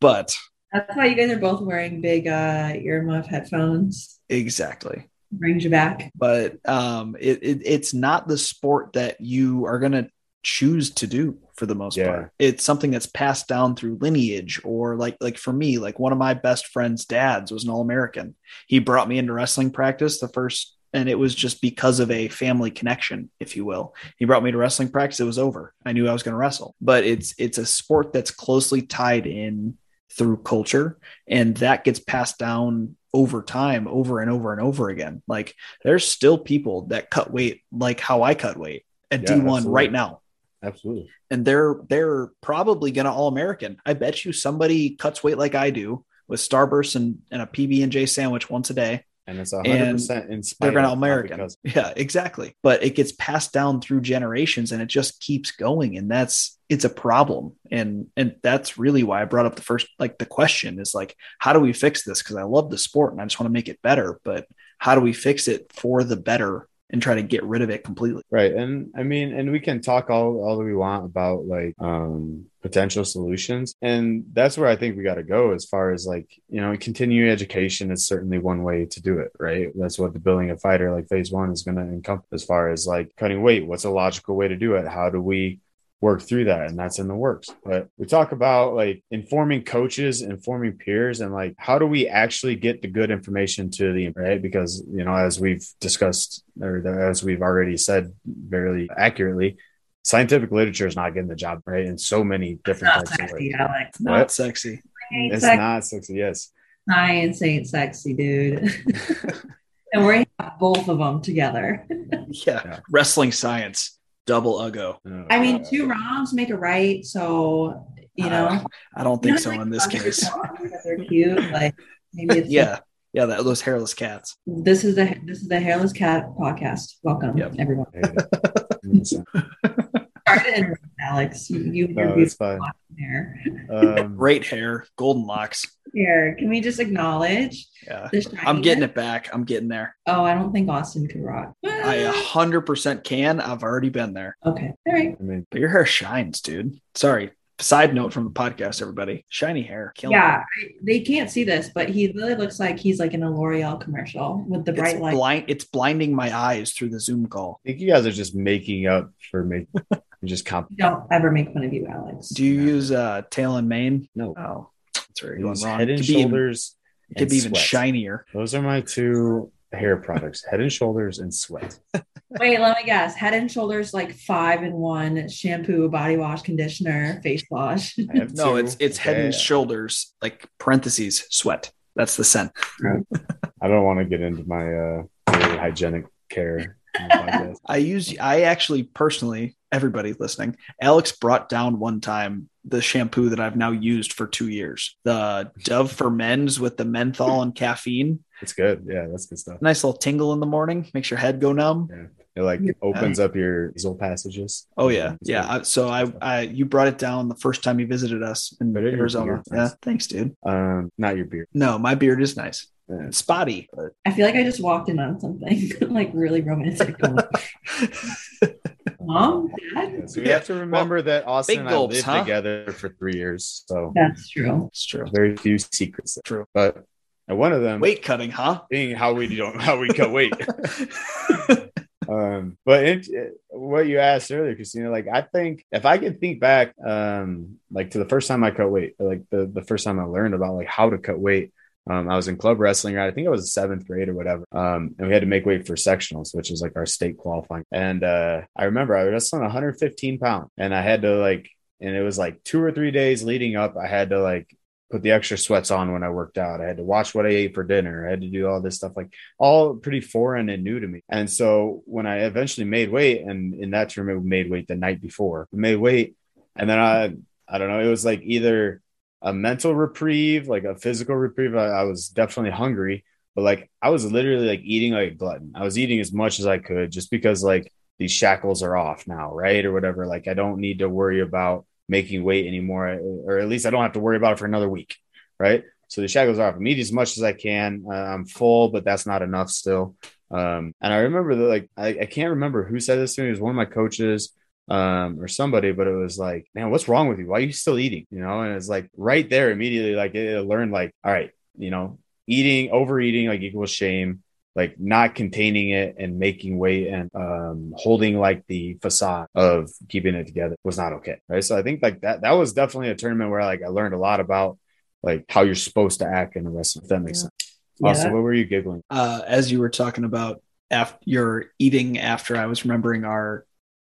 [SPEAKER 3] but
[SPEAKER 2] that's why you guys are both wearing big uh, earmuff headphones.
[SPEAKER 3] exactly.
[SPEAKER 2] Brings you back.
[SPEAKER 3] but um, it, it it's not the sport that you are going to choose to do for the most
[SPEAKER 1] Yeah.
[SPEAKER 3] part. It's something that's passed down through lineage, or like like for me, like one of my best friends' dads was an All American. He brought me into wrestling practice the first, and it was just because of a family connection, if you will. He brought me to wrestling practice. It was over. I knew I was going to wrestle, but it's it's a sport that's closely tied in through culture, and that gets passed down over time over and over and over again like there's still people that cut weight like how I cut weight at
[SPEAKER 1] Yeah,
[SPEAKER 3] D1
[SPEAKER 1] absolutely.
[SPEAKER 3] right now.
[SPEAKER 1] absolutely.
[SPEAKER 3] And they're they're probably gonna all American. I bet you somebody cuts weight like I do with Starburst and, and a PB and J sandwich once a day.
[SPEAKER 1] And it's 100% in spite
[SPEAKER 3] They're
[SPEAKER 1] not
[SPEAKER 3] American.
[SPEAKER 1] because-
[SPEAKER 3] Yeah, exactly. But it gets passed down through generations and it just keeps going. And that's it's a problem. And and that's really why I brought up the first like the question is like, how do we fix this? Because I love the sport and I just want to make it better. But how do we fix it for the better and try to get rid of it completely?
[SPEAKER 1] Right. And I mean, and we can talk all, all that we want about like um potential solutions. And that's where I think we got to go as far as like, you know, continuing education is certainly one way to do it, right? That's what the building a fighter like phase one is going to encompass as far as like cutting weight. What's a logical way to do it? How do we work through that and that's in the works but we talk about like informing coaches informing peers and like how do we actually get the good information to the right because you know as we've discussed or as we've already said very accurately scientific literature is not getting the job right in so many different
[SPEAKER 2] Not
[SPEAKER 1] types of
[SPEAKER 2] sexy,
[SPEAKER 1] ways
[SPEAKER 2] Alex.
[SPEAKER 3] Not
[SPEAKER 1] What?
[SPEAKER 3] sexy.
[SPEAKER 2] Ain't
[SPEAKER 1] it's
[SPEAKER 2] sexy.
[SPEAKER 1] not sexy yes
[SPEAKER 2] Science ain't sexy, dude. and we're have both of them together.
[SPEAKER 3] Yeah.
[SPEAKER 1] Yeah.
[SPEAKER 3] Wrestling science. Double uggo.
[SPEAKER 1] Uh,
[SPEAKER 2] I mean, two wrongs make a right, so you know.
[SPEAKER 3] Uh, I don't
[SPEAKER 2] You
[SPEAKER 3] think
[SPEAKER 2] know,
[SPEAKER 3] so
[SPEAKER 2] like,
[SPEAKER 3] in this case.
[SPEAKER 2] They're cute. Like maybe it's
[SPEAKER 3] Yeah. Yeah, that, those hairless cats.
[SPEAKER 2] This is the this is the hairless cat podcast. Welcome,
[SPEAKER 3] Yep.
[SPEAKER 2] everyone.
[SPEAKER 1] Hey,
[SPEAKER 2] Sorry to interrupt, Alex. You, you
[SPEAKER 1] no,
[SPEAKER 2] your
[SPEAKER 1] it's fine
[SPEAKER 2] hair.
[SPEAKER 1] um,
[SPEAKER 3] Great hair, golden locks.
[SPEAKER 2] Here, can we just acknowledge
[SPEAKER 3] Yeah.
[SPEAKER 2] the
[SPEAKER 3] I'm getting it back. I'm getting there.
[SPEAKER 2] Oh, I don't think Austin could rock.
[SPEAKER 3] I hundred percent can. I've already been there.
[SPEAKER 2] okay, all right.
[SPEAKER 1] i mean
[SPEAKER 3] But your hair shines, dude. Sorry. Side note from the podcast, everybody. Shiny hair. Killing
[SPEAKER 2] Yeah, I- they can't see this, but he really looks like he's like in a L'Oreal commercial with the bright
[SPEAKER 3] It's
[SPEAKER 2] light.
[SPEAKER 3] blind it's blinding my eyes through the Zoom call.
[SPEAKER 1] i think you guys are just making up for me you just comp
[SPEAKER 2] Don't ever make fun of you, Alex.
[SPEAKER 3] Do you use uh tail and mane?
[SPEAKER 1] no
[SPEAKER 3] Oh, that's where you're going wrong.
[SPEAKER 1] head
[SPEAKER 3] It
[SPEAKER 1] and
[SPEAKER 3] could be even,
[SPEAKER 1] shoulders
[SPEAKER 3] it could be even
[SPEAKER 1] sweat.
[SPEAKER 3] shinier.
[SPEAKER 1] Those are my two hair products, Head and Shoulders and Sweat.
[SPEAKER 2] Wait, let me guess. Head and Shoulders like five in one: shampoo, body wash, conditioner, face wash.
[SPEAKER 3] No,
[SPEAKER 1] two.
[SPEAKER 3] it's it's head and shoulders, like parentheses, sweat. That's the scent.
[SPEAKER 1] I don't want to get into my uh, hygienic care. on the podcast.
[SPEAKER 3] I use I actually personally, everybody listening, Alex brought down one time the shampoo that I've now used for two years. The Dove for men's with the menthol and caffeine.
[SPEAKER 1] It's good. Yeah, that's good stuff.
[SPEAKER 3] Nice little tingle in the morning, makes your head go numb. Yeah.
[SPEAKER 1] It like opens up your nasal passages.
[SPEAKER 3] Oh yeah,
[SPEAKER 1] It's
[SPEAKER 3] yeah. I, so I, I, you brought it down the first time you visited us in
[SPEAKER 1] But
[SPEAKER 3] Arizona.
[SPEAKER 1] weird.
[SPEAKER 3] Yeah, thanks, dude.
[SPEAKER 1] Um, not your beard.
[SPEAKER 3] No, my beard is nice.
[SPEAKER 1] Yeah.
[SPEAKER 3] Spotty.
[SPEAKER 2] I feel like I just walked in on something like really romantic. Mom, Dad,
[SPEAKER 1] Yeah, so we have to remember that Austin
[SPEAKER 3] big
[SPEAKER 1] and I
[SPEAKER 3] gulps,
[SPEAKER 1] lived
[SPEAKER 3] huh?
[SPEAKER 1] together for three years, so
[SPEAKER 2] that's true.
[SPEAKER 3] It's true.
[SPEAKER 1] very few secrets.
[SPEAKER 3] True.
[SPEAKER 1] But and one of them
[SPEAKER 3] Weight cutting, huh?
[SPEAKER 1] being how we don't how we cut weight. um, but it, it- what you asked earlier, Christina, like I think if I could think back, um, like to the first time I cut weight, like the the first time I learned about like how to cut weight. Um, I was in club wrestling. Right? I think I was seventh grade or whatever. Um, and we had to make weight for sectionals, which is like our state qualifying. And uh, I remember I was wrestling 115 pounds, and I had to like, and it was like two or three days leading up. I had to like put the extra sweats on when I worked out. I had to watch what I ate for dinner. I had to do all this stuff, like all pretty foreign and new to me. And so when I eventually made weight, and in that term, it made weight the night before, made weight, and then I, I don't know, it was like either a mental reprieve, like a physical reprieve. I, I was definitely hungry, but like I was literally like eating like a glutton. I was eating as much as I could just because like these shackles are off now, right? Or whatever. Like I don't need to worry about making weight anymore, or at least I don't have to worry about it for another week, right? So the shackles are off. I'm eating as much as I can. Uh, I'm full, but that's not enough still. Um, and I remember that, like, I, I can't remember who said this to me. It was one of my coaches um, or somebody, but it was like, man, what's wrong with you? Why are you still eating? You know, and it's like right there immediately, like it, it learned, like, all right, you know, eating, overeating, like equals shame, like not containing it and making weight and um, holding like the facade of keeping it together was not okay. Right. So I think like that, that was definitely a tournament where like I learned a lot about like how you're supposed to act in a wrestling, if that makes
[SPEAKER 2] Yeah.
[SPEAKER 1] sense.
[SPEAKER 2] Yeah.
[SPEAKER 1] Also, what were you giggling?
[SPEAKER 3] uh, as you were talking about after your eating after i was remembering our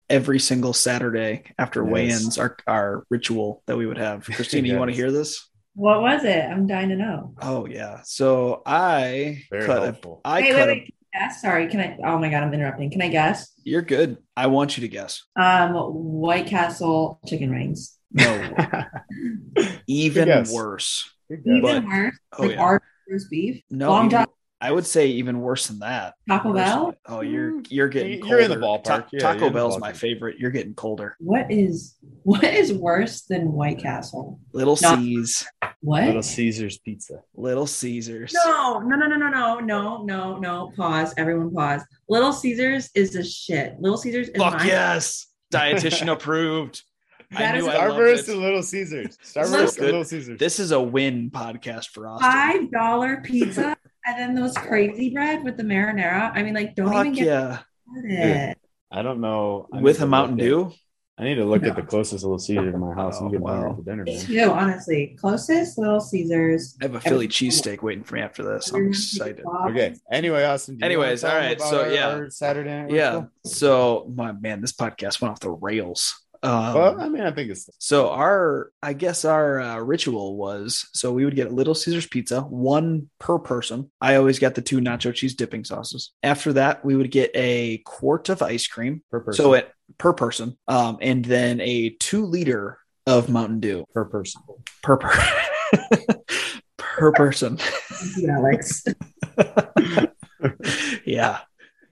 [SPEAKER 3] every single saturday after
[SPEAKER 1] Yes.
[SPEAKER 3] weigh-ins our, our ritual that we would have christina you want to hear this
[SPEAKER 2] What was it? I'm dying to know.
[SPEAKER 3] oh yeah so i
[SPEAKER 1] Very
[SPEAKER 3] cut a,
[SPEAKER 1] helpful.
[SPEAKER 3] i
[SPEAKER 2] wait,
[SPEAKER 3] cut
[SPEAKER 2] wait,
[SPEAKER 3] a,
[SPEAKER 2] wait. Guess? Sorry, can I? Oh my god, I'm interrupting. Can I guess?
[SPEAKER 3] you're good i want you to guess
[SPEAKER 2] Um, White Castle chicken rings.
[SPEAKER 3] no even worse
[SPEAKER 2] Even
[SPEAKER 3] But-
[SPEAKER 2] worse,
[SPEAKER 3] oh,
[SPEAKER 2] like
[SPEAKER 3] yeah.
[SPEAKER 2] our roast beef,
[SPEAKER 3] no
[SPEAKER 2] Long
[SPEAKER 3] even-
[SPEAKER 2] John-
[SPEAKER 3] i would say even worse than that
[SPEAKER 2] Taco Bell.
[SPEAKER 3] oh you're mm. you're getting
[SPEAKER 1] You're in the
[SPEAKER 3] colder.
[SPEAKER 1] ballpark.
[SPEAKER 3] Ta-
[SPEAKER 1] Yeah,
[SPEAKER 3] taco
[SPEAKER 1] you're in the
[SPEAKER 3] bell's my favorite you're getting colder
[SPEAKER 2] What is what is worse than White Castle?
[SPEAKER 3] little
[SPEAKER 2] Not-
[SPEAKER 3] c's
[SPEAKER 2] What?
[SPEAKER 1] Little Caesar's Pizza.
[SPEAKER 3] little caesars
[SPEAKER 2] No, no, no, no, no, no, no, no, no. Pause. Everyone pause. Little Caesars is the shit. Little Caesars is
[SPEAKER 3] fuck
[SPEAKER 2] my
[SPEAKER 3] yes dietitian approved I
[SPEAKER 2] That
[SPEAKER 3] knew
[SPEAKER 2] is-
[SPEAKER 1] Starburst
[SPEAKER 3] it.
[SPEAKER 1] and Little Caesars.
[SPEAKER 2] Little-
[SPEAKER 1] Starburst and
[SPEAKER 3] Good.
[SPEAKER 1] Little Caesars.
[SPEAKER 3] This is a win podcast for us.
[SPEAKER 2] five dollar pizza and then those crazy bread with the marinara. I mean, like, don't
[SPEAKER 3] Fuck
[SPEAKER 2] even get
[SPEAKER 3] yeah.
[SPEAKER 2] started.
[SPEAKER 1] I don't know. I
[SPEAKER 3] With a Mountain Dew?
[SPEAKER 1] I need to look
[SPEAKER 2] No.
[SPEAKER 1] at the closest Little Caesar to my house and
[SPEAKER 3] Oh,
[SPEAKER 1] get
[SPEAKER 3] wow.
[SPEAKER 1] wow. for dinner. Man.
[SPEAKER 2] too, honestly. Closest Little Caesars.
[SPEAKER 3] I have a Philly cheesesteak waiting for me after this. I'm excited.
[SPEAKER 1] Okay. Anyway, Austin.
[SPEAKER 3] Anyways,
[SPEAKER 1] wanna tell
[SPEAKER 3] all
[SPEAKER 1] them
[SPEAKER 3] right,
[SPEAKER 1] about
[SPEAKER 3] so,
[SPEAKER 1] our-
[SPEAKER 3] yeah.
[SPEAKER 1] our Saturday night.
[SPEAKER 3] Yeah.
[SPEAKER 1] ritual?
[SPEAKER 3] So, my man, this podcast went off the rails. Um,
[SPEAKER 1] Well, I mean, I think it's
[SPEAKER 3] so our, I guess our uh, ritual was so we would get a Little Caesars pizza, one per person. I always got the two nacho cheese dipping sauces. After that, we would get a quart of ice cream,
[SPEAKER 1] per person.
[SPEAKER 3] so it per person, um, and then a two liter of Mountain Dew
[SPEAKER 1] per person.
[SPEAKER 3] per per per person.
[SPEAKER 2] Alex.
[SPEAKER 3] yeah.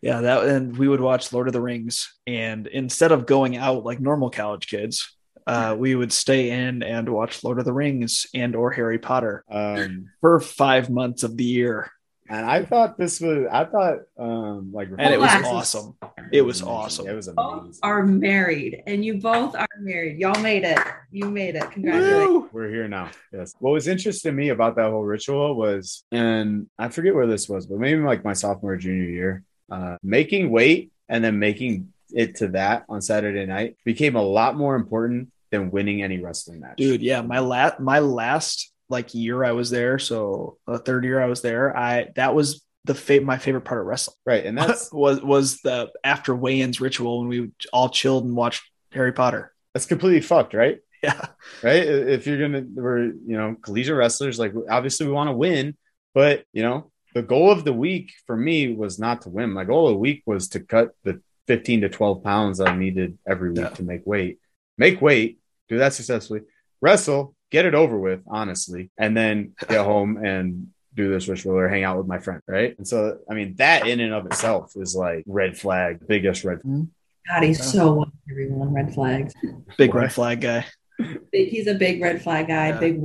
[SPEAKER 3] Yeah, that and we would watch Lord of the Rings and instead of going out like normal college kids, uh, we would stay in and watch Lord of the Rings and or Harry Potter
[SPEAKER 1] Um,
[SPEAKER 3] for 5 months of the year.
[SPEAKER 1] and I thought this was. I thought um like
[SPEAKER 3] And it was awesome. It was awesome.
[SPEAKER 1] It was
[SPEAKER 2] both are married, and you both are married. Y'all made it. You made it. Congratulations.
[SPEAKER 3] Woo!
[SPEAKER 1] We're here now. Yes. What was interesting to me about that whole ritual was, and I forget where this was, but maybe like my sophomore, junior year, uh, making weight and then making it to that on Saturday night became a lot more important than winning any wrestling match.
[SPEAKER 3] Dude, yeah, my last my last like year I was there, so the third year I was there, I that was the fa- my favorite part of wrestling.
[SPEAKER 1] Right. And that
[SPEAKER 3] was was the after weigh-ins ritual when we all chilled and watched Harry Potter.
[SPEAKER 1] that's completely fucked, right?
[SPEAKER 3] Yeah.
[SPEAKER 1] Right. If you're gonna we're, you know, collegiate wrestlers, like obviously we want to win, but you know, the goal of the week for me was not to win. My goal of the week was to cut the 15 to 12 pounds I needed every week
[SPEAKER 3] Yeah.
[SPEAKER 1] to make weight. Make weight, do that successfully, wrestle, get it over with, honestly, and then get home and do this ritual or hang out with my friend. Right. And so, I mean, that in and of itself is like red flag, biggest red flag.
[SPEAKER 2] God, he's so one everyone red flags.
[SPEAKER 3] Big red flag guy.
[SPEAKER 2] Big, he's a big red flag guy.
[SPEAKER 3] Yeah.
[SPEAKER 2] Big,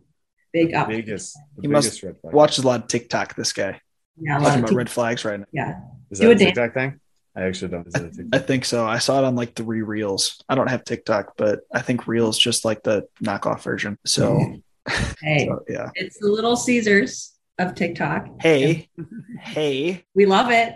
[SPEAKER 2] big up.
[SPEAKER 1] biggest, the
[SPEAKER 3] He must
[SPEAKER 1] biggest red flag.
[SPEAKER 3] Watches a lot of TikTok. This guy
[SPEAKER 2] Yeah, a
[SPEAKER 3] talking about red flags right now.
[SPEAKER 2] yeah.
[SPEAKER 1] Is
[SPEAKER 2] Do
[SPEAKER 1] that
[SPEAKER 2] a
[SPEAKER 1] a
[SPEAKER 2] dance.
[SPEAKER 1] TikTok thing? I actually don't. Is it a TikTok?
[SPEAKER 3] I think so. I saw it on like three reels. I don't have TikTok, but I think Reels just like the knockoff version. So,
[SPEAKER 2] Hey,
[SPEAKER 3] so, yeah.
[SPEAKER 2] it's the Little Caesars of TikTok.
[SPEAKER 3] Hey, hey,
[SPEAKER 2] We love it.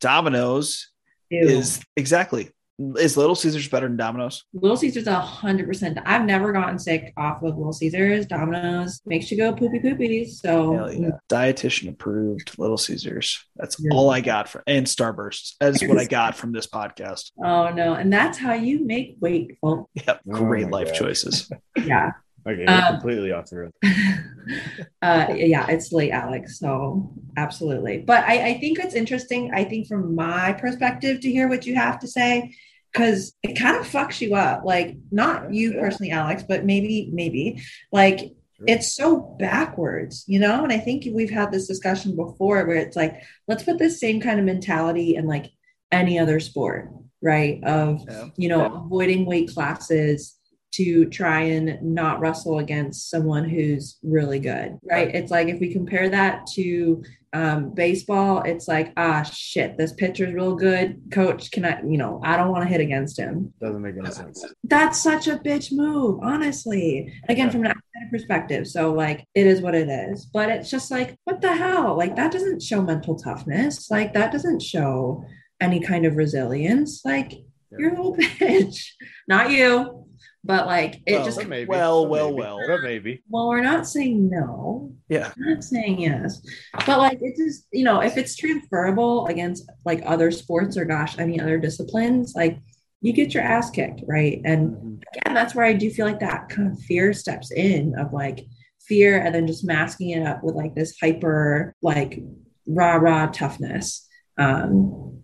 [SPEAKER 3] Domino's
[SPEAKER 2] Ew.
[SPEAKER 3] is exactly is Little Caesars better than Domino's?
[SPEAKER 2] Little Caesars a hundred percent. I've never gotten sick off of Little Caesars. Domino's makes you go poopy poopy. So
[SPEAKER 3] yeah. Dietitian approved Little Caesars. That's
[SPEAKER 2] Yeah.
[SPEAKER 3] all I got for and Starbursts. That is what I got from this podcast.
[SPEAKER 2] oh no, and that's how you make weight, folks.
[SPEAKER 3] Yep.
[SPEAKER 1] Oh
[SPEAKER 3] Great
[SPEAKER 1] my
[SPEAKER 3] life
[SPEAKER 1] God.
[SPEAKER 3] choices.
[SPEAKER 2] Yeah.
[SPEAKER 1] Okay,
[SPEAKER 2] Um,
[SPEAKER 1] you're completely off the road.
[SPEAKER 2] uh yeah it's late alex so absolutely but I, I think it's interesting i think from my perspective to hear what you have to say because it kind of fucks you up like not you
[SPEAKER 1] Yeah.
[SPEAKER 2] personally alex but maybe maybe like
[SPEAKER 1] Sure.
[SPEAKER 2] it's so backwards you know and i think we've had this discussion before where it's like let's put this same kind of mentality in like any other sport right of
[SPEAKER 3] Yeah.
[SPEAKER 2] you know avoiding weight classes to try and not wrestle against someone who's really good right? It's like if we compare that to um, baseball it's like ah shit this pitcher's real good. Coach can i you know i don't want to hit against him.
[SPEAKER 1] Doesn't make any sense.
[SPEAKER 2] that's such a bitch move honestly. Again
[SPEAKER 1] Yeah.
[SPEAKER 2] from an outside perspective so like it is what it is. But it's just like what the hell? Like that doesn't show mental toughness. Like that doesn't show any kind of resilience. Like you're a little bitch. Not you but like it
[SPEAKER 3] Well,
[SPEAKER 2] just
[SPEAKER 1] maybe.
[SPEAKER 3] well, well,
[SPEAKER 1] maybe,
[SPEAKER 3] well.
[SPEAKER 1] Maybe.
[SPEAKER 2] well we're not saying no
[SPEAKER 3] Yeah.
[SPEAKER 2] I'm not saying yes, but like it just you know if it's transferable against like other sports or gosh any other disciplines, like you get your ass kicked, right? And
[SPEAKER 1] Mhm.
[SPEAKER 2] again, that's where I do feel like that kind of fear steps in of like fear and then just masking it up with like this hyper like rah rah toughness um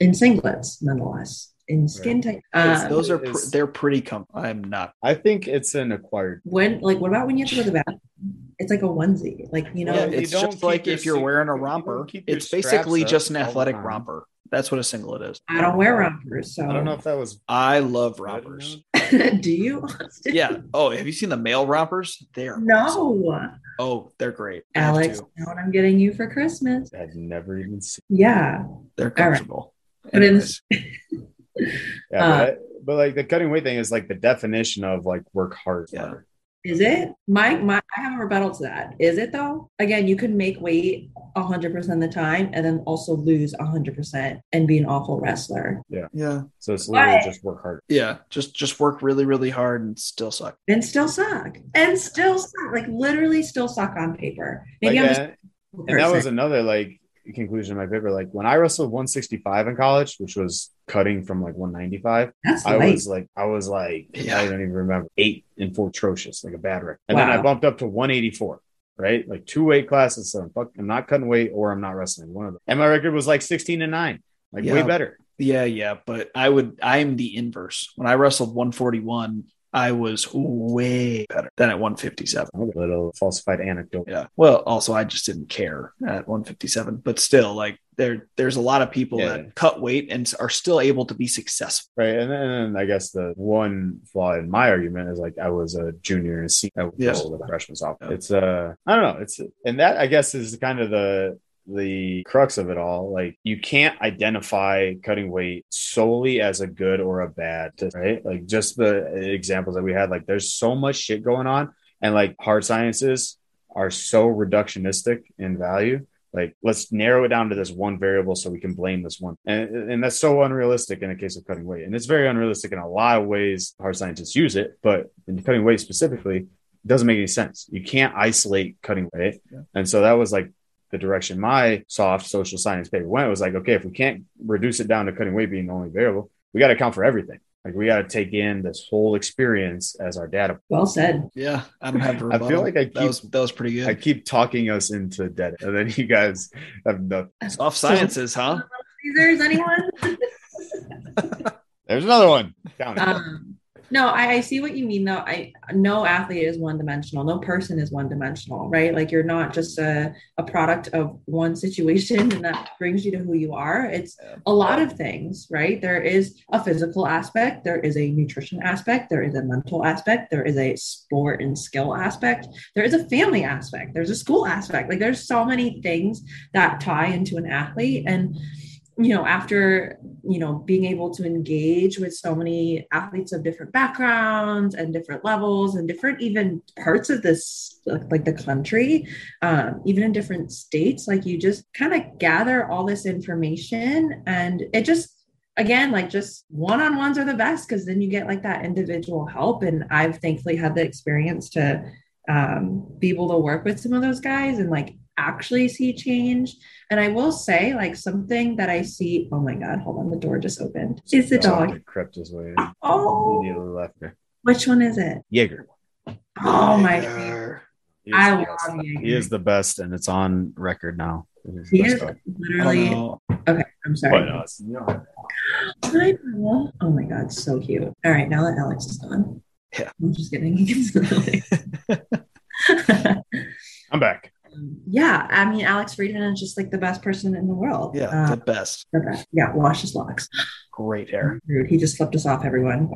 [SPEAKER 2] in singlets nonetheless in skin tight.
[SPEAKER 3] It's-
[SPEAKER 2] Um,
[SPEAKER 3] those are pr- they're pretty com I'm not.
[SPEAKER 1] I think it's an acquired.
[SPEAKER 2] when like what about when you have to go to the bathroom? It's like a onesie, like you know.
[SPEAKER 3] yeah,
[SPEAKER 1] Well, you
[SPEAKER 3] it's just like if you're
[SPEAKER 1] suit-
[SPEAKER 3] wearing a romper, it's basically just an
[SPEAKER 1] up all the
[SPEAKER 3] athletic romper. That's what a singlet is.
[SPEAKER 2] I don't wear rompers, so
[SPEAKER 1] I don't know if that was.
[SPEAKER 3] I love rompers.
[SPEAKER 2] do you? Austin?
[SPEAKER 3] Yeah. Oh, have you seen the male rompers? They're awesome.
[SPEAKER 2] No,
[SPEAKER 3] Oh, they're great. I
[SPEAKER 2] Alex, know what I'm getting you for Christmas?
[SPEAKER 1] I've never even seen.
[SPEAKER 2] Yeah,
[SPEAKER 3] They're
[SPEAKER 2] All right.
[SPEAKER 3] comfortable.
[SPEAKER 2] But in-
[SPEAKER 3] Anyways,
[SPEAKER 1] Yeah,
[SPEAKER 2] Uh,
[SPEAKER 1] but, I- but like the cutting weight thing is like the definition of like work hard.
[SPEAKER 3] Yeah.
[SPEAKER 2] is it? My my. I have a rebuttal to that. Is it though? Again, you can make weight hundred percent of the time, and then also lose hundred percent and be an awful wrestler,
[SPEAKER 3] yeah, Yeah.
[SPEAKER 1] So it's literally
[SPEAKER 2] But-
[SPEAKER 1] just work hard.
[SPEAKER 3] yeah. Just just work really, really hard and still suck.
[SPEAKER 2] and still suck, and still suck, like literally still suck on paper.
[SPEAKER 1] Like,
[SPEAKER 2] Maybe I'm just
[SPEAKER 1] and, and that was another like conclusion of my paper. Like when I wrestled 165 in college, which was cutting from like 195,
[SPEAKER 2] That's
[SPEAKER 1] I
[SPEAKER 2] light.
[SPEAKER 1] was like, I was like,
[SPEAKER 3] Yeah.
[SPEAKER 1] I don't even remember eight and four atrocious, like a bad record. And then I bumped up to 184, right? Like two weight classes. So I'm, fuck, I'm not cutting weight or I'm not wrestling. One of them. And my record was like 16 and nine, like way better.
[SPEAKER 3] Yeah, yeah. But I would. I'm the inverse. When I wrestled 141, I was way better than at 157.
[SPEAKER 1] A little falsified anecdote.
[SPEAKER 3] Yeah. Well, also I just didn't care at 157, but still, like there, there's a lot of people
[SPEAKER 1] Yeah.
[SPEAKER 3] that cut weight and are still able to be successful.
[SPEAKER 1] Right. And then I guess the one flaw in my argument is like I was a junior and a senior. I was
[SPEAKER 3] Yes.
[SPEAKER 1] the freshman sophomore.
[SPEAKER 3] Yeah.
[SPEAKER 1] It's uh I don't know. It's and that I guess is kind of the the crux of it all. Like you can't identify cutting weight solely as a good or a bad, right? Like just the examples that we had, like there's so much shit going on and like hard sciences are so reductionistic in value like let's narrow it down to this one variable so we can blame this one and, and that's so unrealistic in a case of cutting weight and it's very unrealistic in a lot of ways hard scientists use it but in cutting weight specifically doesn't make any sense you can't isolate cutting weight
[SPEAKER 3] Yeah.
[SPEAKER 1] and so that was like the direction my soft social science paper went. Was like, okay, if we can't reduce it down to cutting weight being the only variable, we got to account for everything. Like we got to take in this whole experience as our data.
[SPEAKER 2] Well said.
[SPEAKER 3] Yeah, I don't have.
[SPEAKER 1] I feel like I keep,
[SPEAKER 3] that was that was pretty good.
[SPEAKER 1] I keep talking us into dead, and then you guys have nothing.
[SPEAKER 3] Soft sciences, huh?
[SPEAKER 2] Caesars, anyone?
[SPEAKER 1] There's another one. Count it.
[SPEAKER 2] um, no, I, I see what you mean though. I no athlete is one dimensional. No person is one dimensional, right? Like you're not just a, a product of one situation and that brings you to who you are. It's a lot of things, right? There is a physical aspect, there is a nutrition aspect, there is a mental aspect, there is a sport and skill aspect, there is a family aspect, there's a school aspect. Like there's so many things that tie into an athlete. And you know after you know being able to engage with so many athletes of different backgrounds and different levels and different even parts of this like the country um, even in different states like you just kind of gather all this information and it just again like just one-on-ones are the best because then you get like that individual help. And i've thankfully had the experience to um, be able to work with some of those guys and like actually see change. And I will say, like something that I see. Oh my god! Hold on, the door just opened. It's the dog.
[SPEAKER 1] Crept his way. In.
[SPEAKER 2] Oh,
[SPEAKER 1] Immediately left her.
[SPEAKER 2] which one is it?
[SPEAKER 1] Jaeger.
[SPEAKER 2] Oh my!
[SPEAKER 3] Jaeger.
[SPEAKER 1] He is
[SPEAKER 2] I
[SPEAKER 1] the
[SPEAKER 2] love
[SPEAKER 1] best.
[SPEAKER 2] Jaeger.
[SPEAKER 1] He is the best, and it's on record now. He's
[SPEAKER 2] He is
[SPEAKER 1] dog.
[SPEAKER 3] I don't
[SPEAKER 2] literally. Okay, I'm sorry.
[SPEAKER 1] But, it's- you know,
[SPEAKER 2] Oh my god, so cute. All right, now that Alex is gone.
[SPEAKER 3] Yeah.
[SPEAKER 2] I'm just kidding.
[SPEAKER 1] I'm back.
[SPEAKER 2] Yeah, I mean, Alex Friedman is just like the best person in the world.
[SPEAKER 3] Yeah,
[SPEAKER 2] Uh,
[SPEAKER 3] the best.
[SPEAKER 2] the best. Yeah, wash his locks.
[SPEAKER 3] Great hair.
[SPEAKER 2] He just flipped us off, everyone.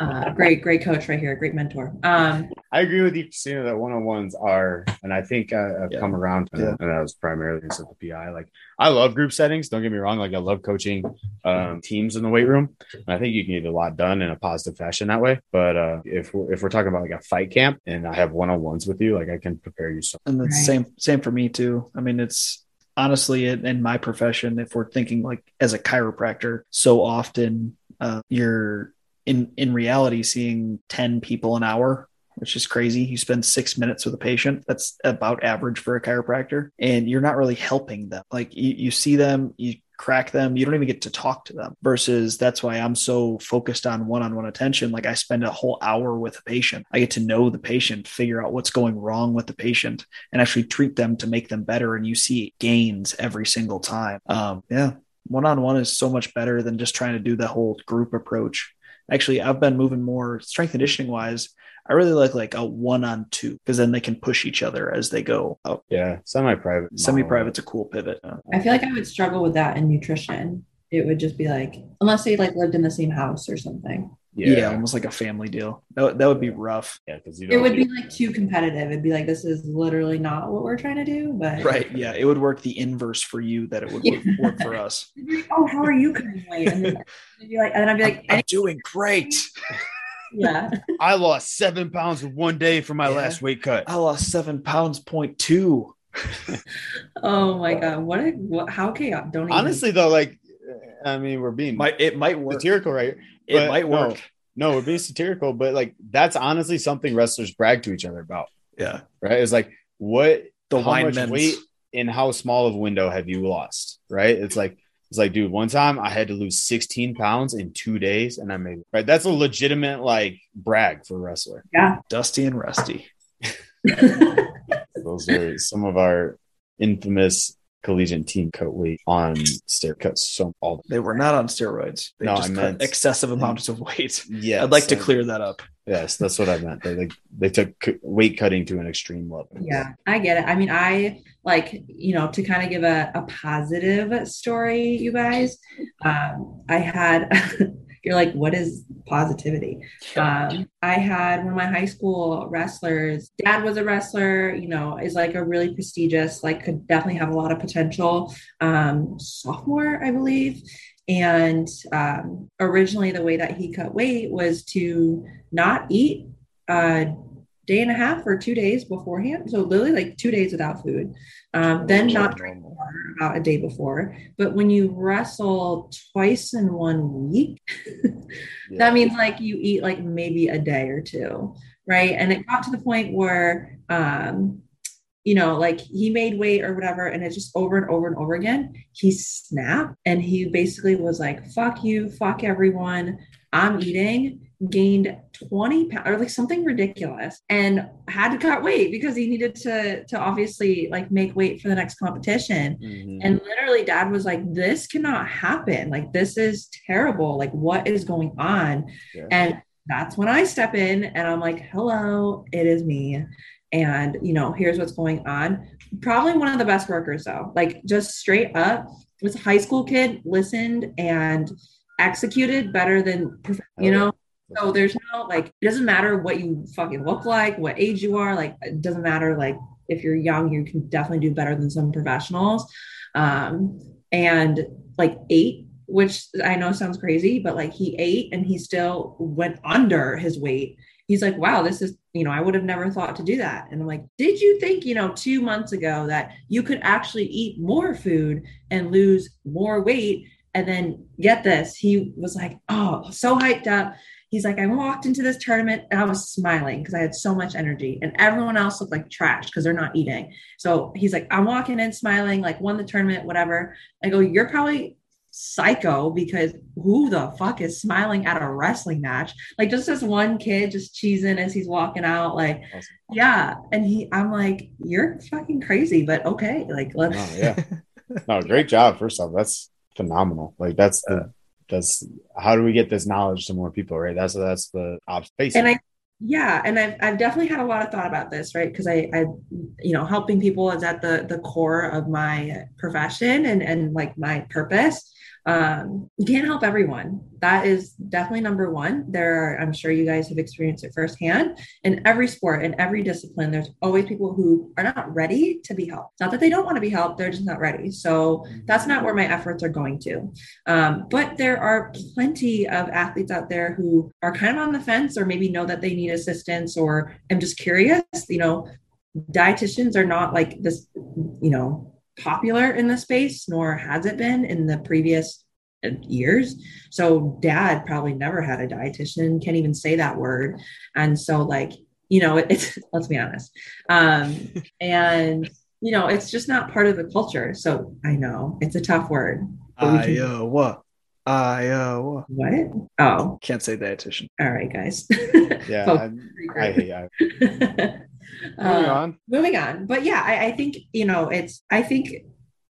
[SPEAKER 2] Uh, great, great coach right here. Great mentor. Um,
[SPEAKER 1] I agree with you, Christina, that one on ones are, and I think I, I've
[SPEAKER 3] Yeah.
[SPEAKER 1] come around to
[SPEAKER 3] Yeah.
[SPEAKER 1] and that was primarily because of the PI. Like, I love group settings. Don't get me wrong. Like, I love coaching um, teams in the weight room. And I think you can get a lot done in a positive fashion that way. But uh, if we're, if we're talking about like a fight camp and I have one on ones with you, like, I can prepare you so.
[SPEAKER 3] And it's
[SPEAKER 2] Right.
[SPEAKER 3] same same for me too. I mean, it's honestly in, in my profession, if we're thinking like as a chiropractor, so often uh, you're in in reality seeing 10 people an hour which is crazy. You spend six minutes with a patient that's about average for a chiropractor and you're not really helping them. Like you, you see them you crack them you don't even get to talk to them versus that's why i'm so focused on one-on-one attention. Like i spend a whole hour with a patient. I get to know the patient figure out what's going wrong with the patient and actually treat them to make them better and you see gains every single time. Um, yeah one-on-one is so much better than just trying to do the whole group approach actually i've been moving more strength conditioning wise i really like like a one-on-two because then they can push each other as they go out
[SPEAKER 1] Yeah, semi private.
[SPEAKER 3] semi-private's a cool pivot
[SPEAKER 2] I feel like I would struggle with that in nutrition. It would just be like, unless they like lived in the same house or something.
[SPEAKER 3] Yeah.
[SPEAKER 1] Yeah.
[SPEAKER 3] almost like a family deal that, would- that would be rough
[SPEAKER 1] Yeah. Because
[SPEAKER 2] It would be like too competitive. It'd be like, this is literally not what we're trying to do. But
[SPEAKER 3] right yeah it would work the inverse for you that it would work,
[SPEAKER 2] Yeah.
[SPEAKER 3] work for us
[SPEAKER 2] They'd be like, oh, how are you cutting weight? And then they'd be like, and then I'd be like,
[SPEAKER 3] i'm doing great
[SPEAKER 2] yeah.
[SPEAKER 1] I lost seven pounds in one day for my
[SPEAKER 3] Yeah.
[SPEAKER 1] last weight cut.
[SPEAKER 3] i lost seven pounds point two
[SPEAKER 2] Oh my god, what a what? How chaotic? Don't even,
[SPEAKER 1] Honestly, though, like, I mean, we're being
[SPEAKER 3] might it might work
[SPEAKER 1] satirical, right?
[SPEAKER 3] It
[SPEAKER 1] but
[SPEAKER 3] might work
[SPEAKER 1] No, we're being satirical, but like that's honestly something wrestlers brag to each other about,
[SPEAKER 3] yeah
[SPEAKER 1] right? It's like what
[SPEAKER 3] the
[SPEAKER 1] how
[SPEAKER 3] wine
[SPEAKER 1] much
[SPEAKER 3] men's
[SPEAKER 1] weight in how small of a window have you lost, right? It's like it's like, dude, one time I had to lose 16 pounds in two days, and I made it right. That's a legitimate like brag for a wrestler.
[SPEAKER 2] yeah.
[SPEAKER 3] dusty and rusty
[SPEAKER 1] Those are some of our infamous collegiate team cut weight on steroids. So all
[SPEAKER 3] They were not on steroids. They
[SPEAKER 1] No,
[SPEAKER 3] just
[SPEAKER 1] I meant-
[SPEAKER 3] excessive amounts of weight.
[SPEAKER 1] yeah,
[SPEAKER 3] I'd like to clear that up.
[SPEAKER 1] Yes, that's what I meant. They like they took c- weight cutting to an extreme level.
[SPEAKER 2] Yeah, I get it. I mean, I like, you know, to kind of give a, a positive story, you guys. Um, I had, you're like, what is positivity? Um, I had one of my high school wrestlers, dad was a wrestler, you know, is like a really prestigious, like, could definitely have a lot of potential. Um, sophomore, I believe. And um, originally, the way that he cut weight was to not eat a day and a half or two days beforehand. So, literally, like two days without food. Um, then, not drink water about a day before. But when you wrestle twice in one week,
[SPEAKER 1] Yeah.
[SPEAKER 2] that means like you eat like maybe a day or two, right? And it got to the point where um, you know, like he made weight or whatever, and it's just over and over and over again. He snapped and he basically was like, fuck you, fuck everyone. I'm eating, gained 20 pounds or like something ridiculous and had to cut weight because he needed to to obviously like make weight for the next competition. Mm-hmm. And literally dad was like, this cannot happen. Like this is terrible. Like what is going on? Yeah. And that's when I step in and I'm like, hello, it is me. And you know, here's what's going on. Probably one of the best workers though. Like just straight up, was a high school kid, listened and executed better than you know so there's no like it doesn't matter what you fucking look like what age you are like it doesn't matter like if you're young you can definitely do better than some professionals. Um and like eight which i know sounds crazy but like he ate and he still went under his weight. He's like wow this is you know i would have never thought to do that. And i'm like did you think you know two months ago that you could actually eat more food and lose more weight? And then get this, he was like, oh, so hyped up. He's like, I walked into this tournament and I was smiling because I had so much energy, and everyone else looked like trash because they're not eating. So he's like, I'm walking in smiling, like won the tournament, whatever. I go, You're probably psycho because who the fuck is smiling at a wrestling match? Like just this one kid just cheesing as he's walking out, like, awesome. yeah. And he, I'm like, you're fucking crazy, but okay, like let's.
[SPEAKER 1] Oh, yeah. no, great job. First off, that's phenomenal. Like that's the that's how do we get this knowledge to more people, right? That's that's the obstacle.
[SPEAKER 2] And I yeah, and I've I've definitely had a lot of thought about this, right? Because I I you know helping people is at the the core of my profession and and like my purpose um, you can't help everyone. That is definitely number one. There are, I'm sure you guys have experienced it firsthand. In every sport, in every discipline, there's always people who are not ready to be helped. Not that they don't want to be helped, they're just not ready. So that's not where my efforts are going to. Um, but there are plenty of athletes out there who are kind of on the fence or maybe know that they need assistance or I'm just curious. You know, dietitians are not like this, you know, popular in the space, nor has it been in the previous years. So dad probably never had a dietitian, can't even say that word. And so like, you know, it's let's be honest. Um, and you know, it's just not part of the culture. So I know it's a tough word.
[SPEAKER 3] Iowa. Iowa.
[SPEAKER 2] What? Oh.
[SPEAKER 3] Can't say dietitian.
[SPEAKER 2] All right, guys.
[SPEAKER 1] yeah. I, I, I,
[SPEAKER 2] moving uh, on. Moving on. But yeah, I, I, think, you know, it's, I think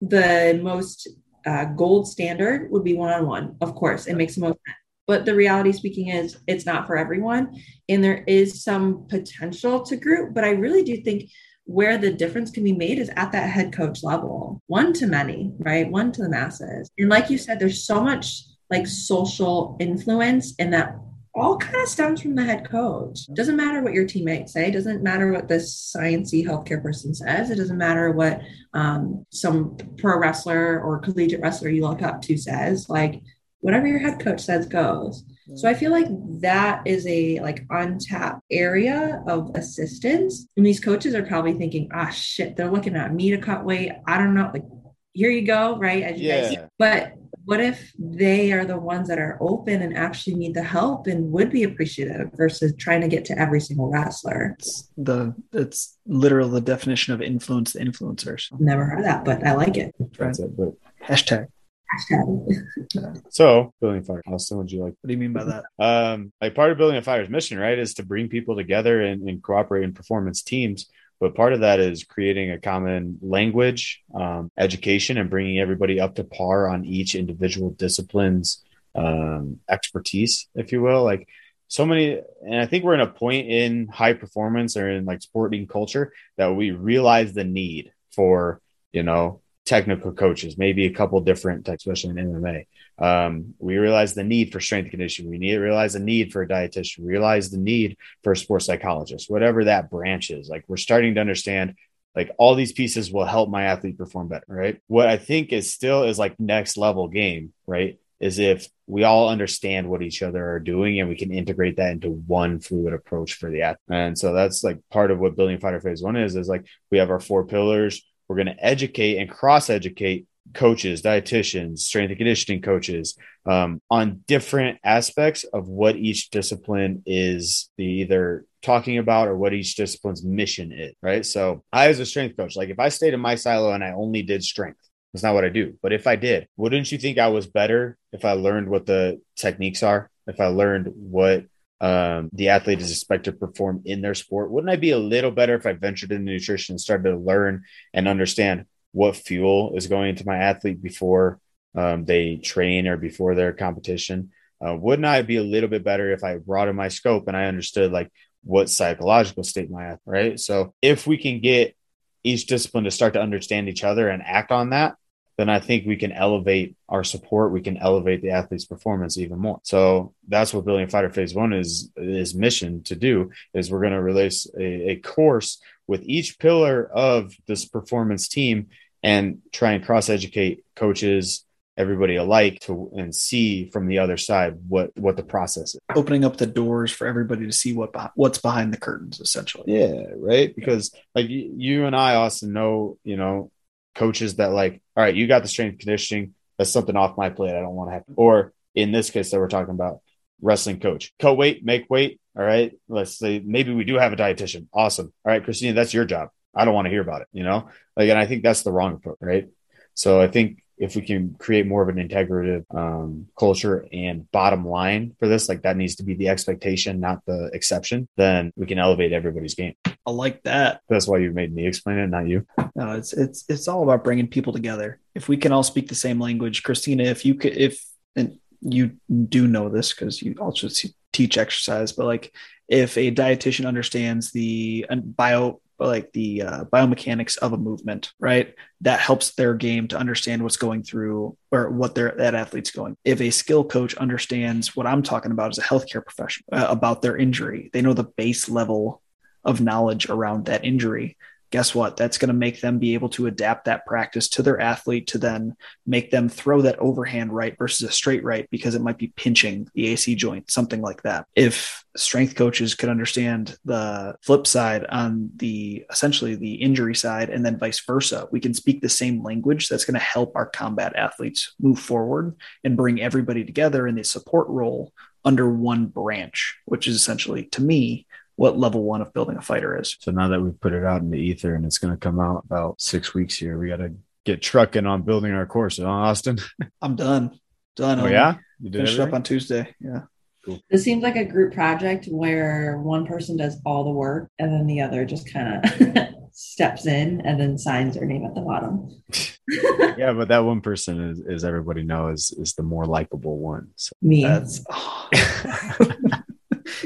[SPEAKER 2] the most uh, gold standard would be one on one. Of course, it makes the most sense. But the reality speaking is it's not for everyone. And there is some potential to group. But I really do think where the difference can be made is at that head coach level, one to many, right? One to the masses. And like you said, there's so much like social influence in that all kind of stems from the head coach. Doesn't matter what your teammates say. Doesn't matter what this sciencey healthcare person says. It doesn't matter what um, some pro wrestler or collegiate wrestler you look up to says. Like whatever your head coach says goes. So I feel like that is a like untapped area of assistance. And these coaches are probably thinking, ah shit, they're looking at me to cut weight. I don't know. Like, here you go, right? As you yeah. guys but what if they are the ones that are open and actually need the help and would be appreciative versus trying to get to every single wrestler?
[SPEAKER 3] It's the it's literal the definition of influence the influencers.
[SPEAKER 2] Never heard of that but i like it.
[SPEAKER 1] That's it but
[SPEAKER 3] hashtag.
[SPEAKER 1] Hashtag. so building fighter austin would you like?
[SPEAKER 3] What do you mean by that?
[SPEAKER 1] Um like part of building a fighter's mission right is to bring people together and, and cooperate in performance teams but part of that is creating a common language, um, education, and bringing everybody up to par on each individual discipline's um, expertise, if you will. Like so many, and I think we're in a point in high performance or in like sporting culture that we realize the need for, you know, technical coaches, maybe a couple different, especially in MMA. Um, we realize the need for strength conditioning. We need to realize the need for a dietitian. Realize the need for a sports psychologist, whatever that branch is. Like we're starting to understand like all these pieces will help my athlete perform better, right? What I think is still is like next level game, right? Is if we all understand what each other are doing and we can integrate that into one fluid approach for the athlete. And so that's like part of what building fighter phase one is, is like we have our four pillars. We're going to educate and cross educate coaches, dietitians, strength and conditioning coaches um, on different aspects of what each discipline is the either talking about or what each discipline's mission is, right? So I, as a strength coach, like if I stayed in my silo and I only did strength, that's not what I do. But if I did, wouldn't you think I was better if I learned what the techniques are? If I learned what um, the athlete is expected to perform in their sport, wouldn't I be a little better if I ventured into nutrition and started to learn and understand what fuel is going into my athlete before um, they train or before their competition. Uh, wouldn't I be a little bit better if I broadened my scope and I understood like what psychological state my athlete, right? So if we can get each discipline to start to understand each other and act on that, then I think we can elevate our support. We can elevate the athlete's performance even more. So that's what a Fighter Phase One is is mission to do. Is we're going to release a, a course with each pillar of this performance team and try and cross educate coaches everybody alike to and see from the other side what what the process is.
[SPEAKER 3] Opening up the doors for everybody to see what what's behind the curtains essentially.
[SPEAKER 1] Yeah right? Because like you and i austin know you know coaches that like all right you got the strength conditioning. That's something off my plate. I don't want to have or in this case that we're talking about wrestling coach. Co weight make weight. All right? Let's say maybe we do have a dietitian. Awesome. All right christina that's your job I don't want to hear about it, you know? Like, and I think that's the wrong approach, right? So I think if we can create more of an integrative um, culture and bottom line for this, like that needs to be the expectation, not the exception, then we can elevate everybody's game.
[SPEAKER 3] I like that.
[SPEAKER 1] That's why you made me explain it, not you.
[SPEAKER 3] No, it's it's it's all about bringing people together. If we can all speak the same language, Christina, if you could, if and you do know this because you also teach exercise, but like if a dietitian understands the bio like the uh, biomechanics of a movement, right? That helps their game to understand what's going through or what their that athlete's going. If a skill coach understands what I'm talking about as a healthcare professional uh, about their injury, they know the base level of knowledge around that injury guess what? That's going to make them be able to adapt that practice to their athlete to then make them throw that overhand right versus a straight right because it might be pinching the AC joint, something like that. If strength coaches could understand the flip side on the essentially the injury side and then vice versa, we can speak the same language that's going to help our combat athletes move forward and bring everybody together in the support role under one branch, which is essentially to me what level one of building a fighter is.
[SPEAKER 1] So now that we've put it out in the ether and it's going to come out about six weeks here, we got to get trucking on building our course, huh, Austin?
[SPEAKER 3] I'm done. Done.
[SPEAKER 1] Oh, yeah?
[SPEAKER 3] You did Finished up on Tuesday. Yeah.
[SPEAKER 2] Cool. This seems like a group project where one person does all the work and then the other just kind of steps in and then signs their name at the bottom.
[SPEAKER 1] yeah, but that one person is, as everybody knows, is the more likable one.
[SPEAKER 2] So Me. That's oh.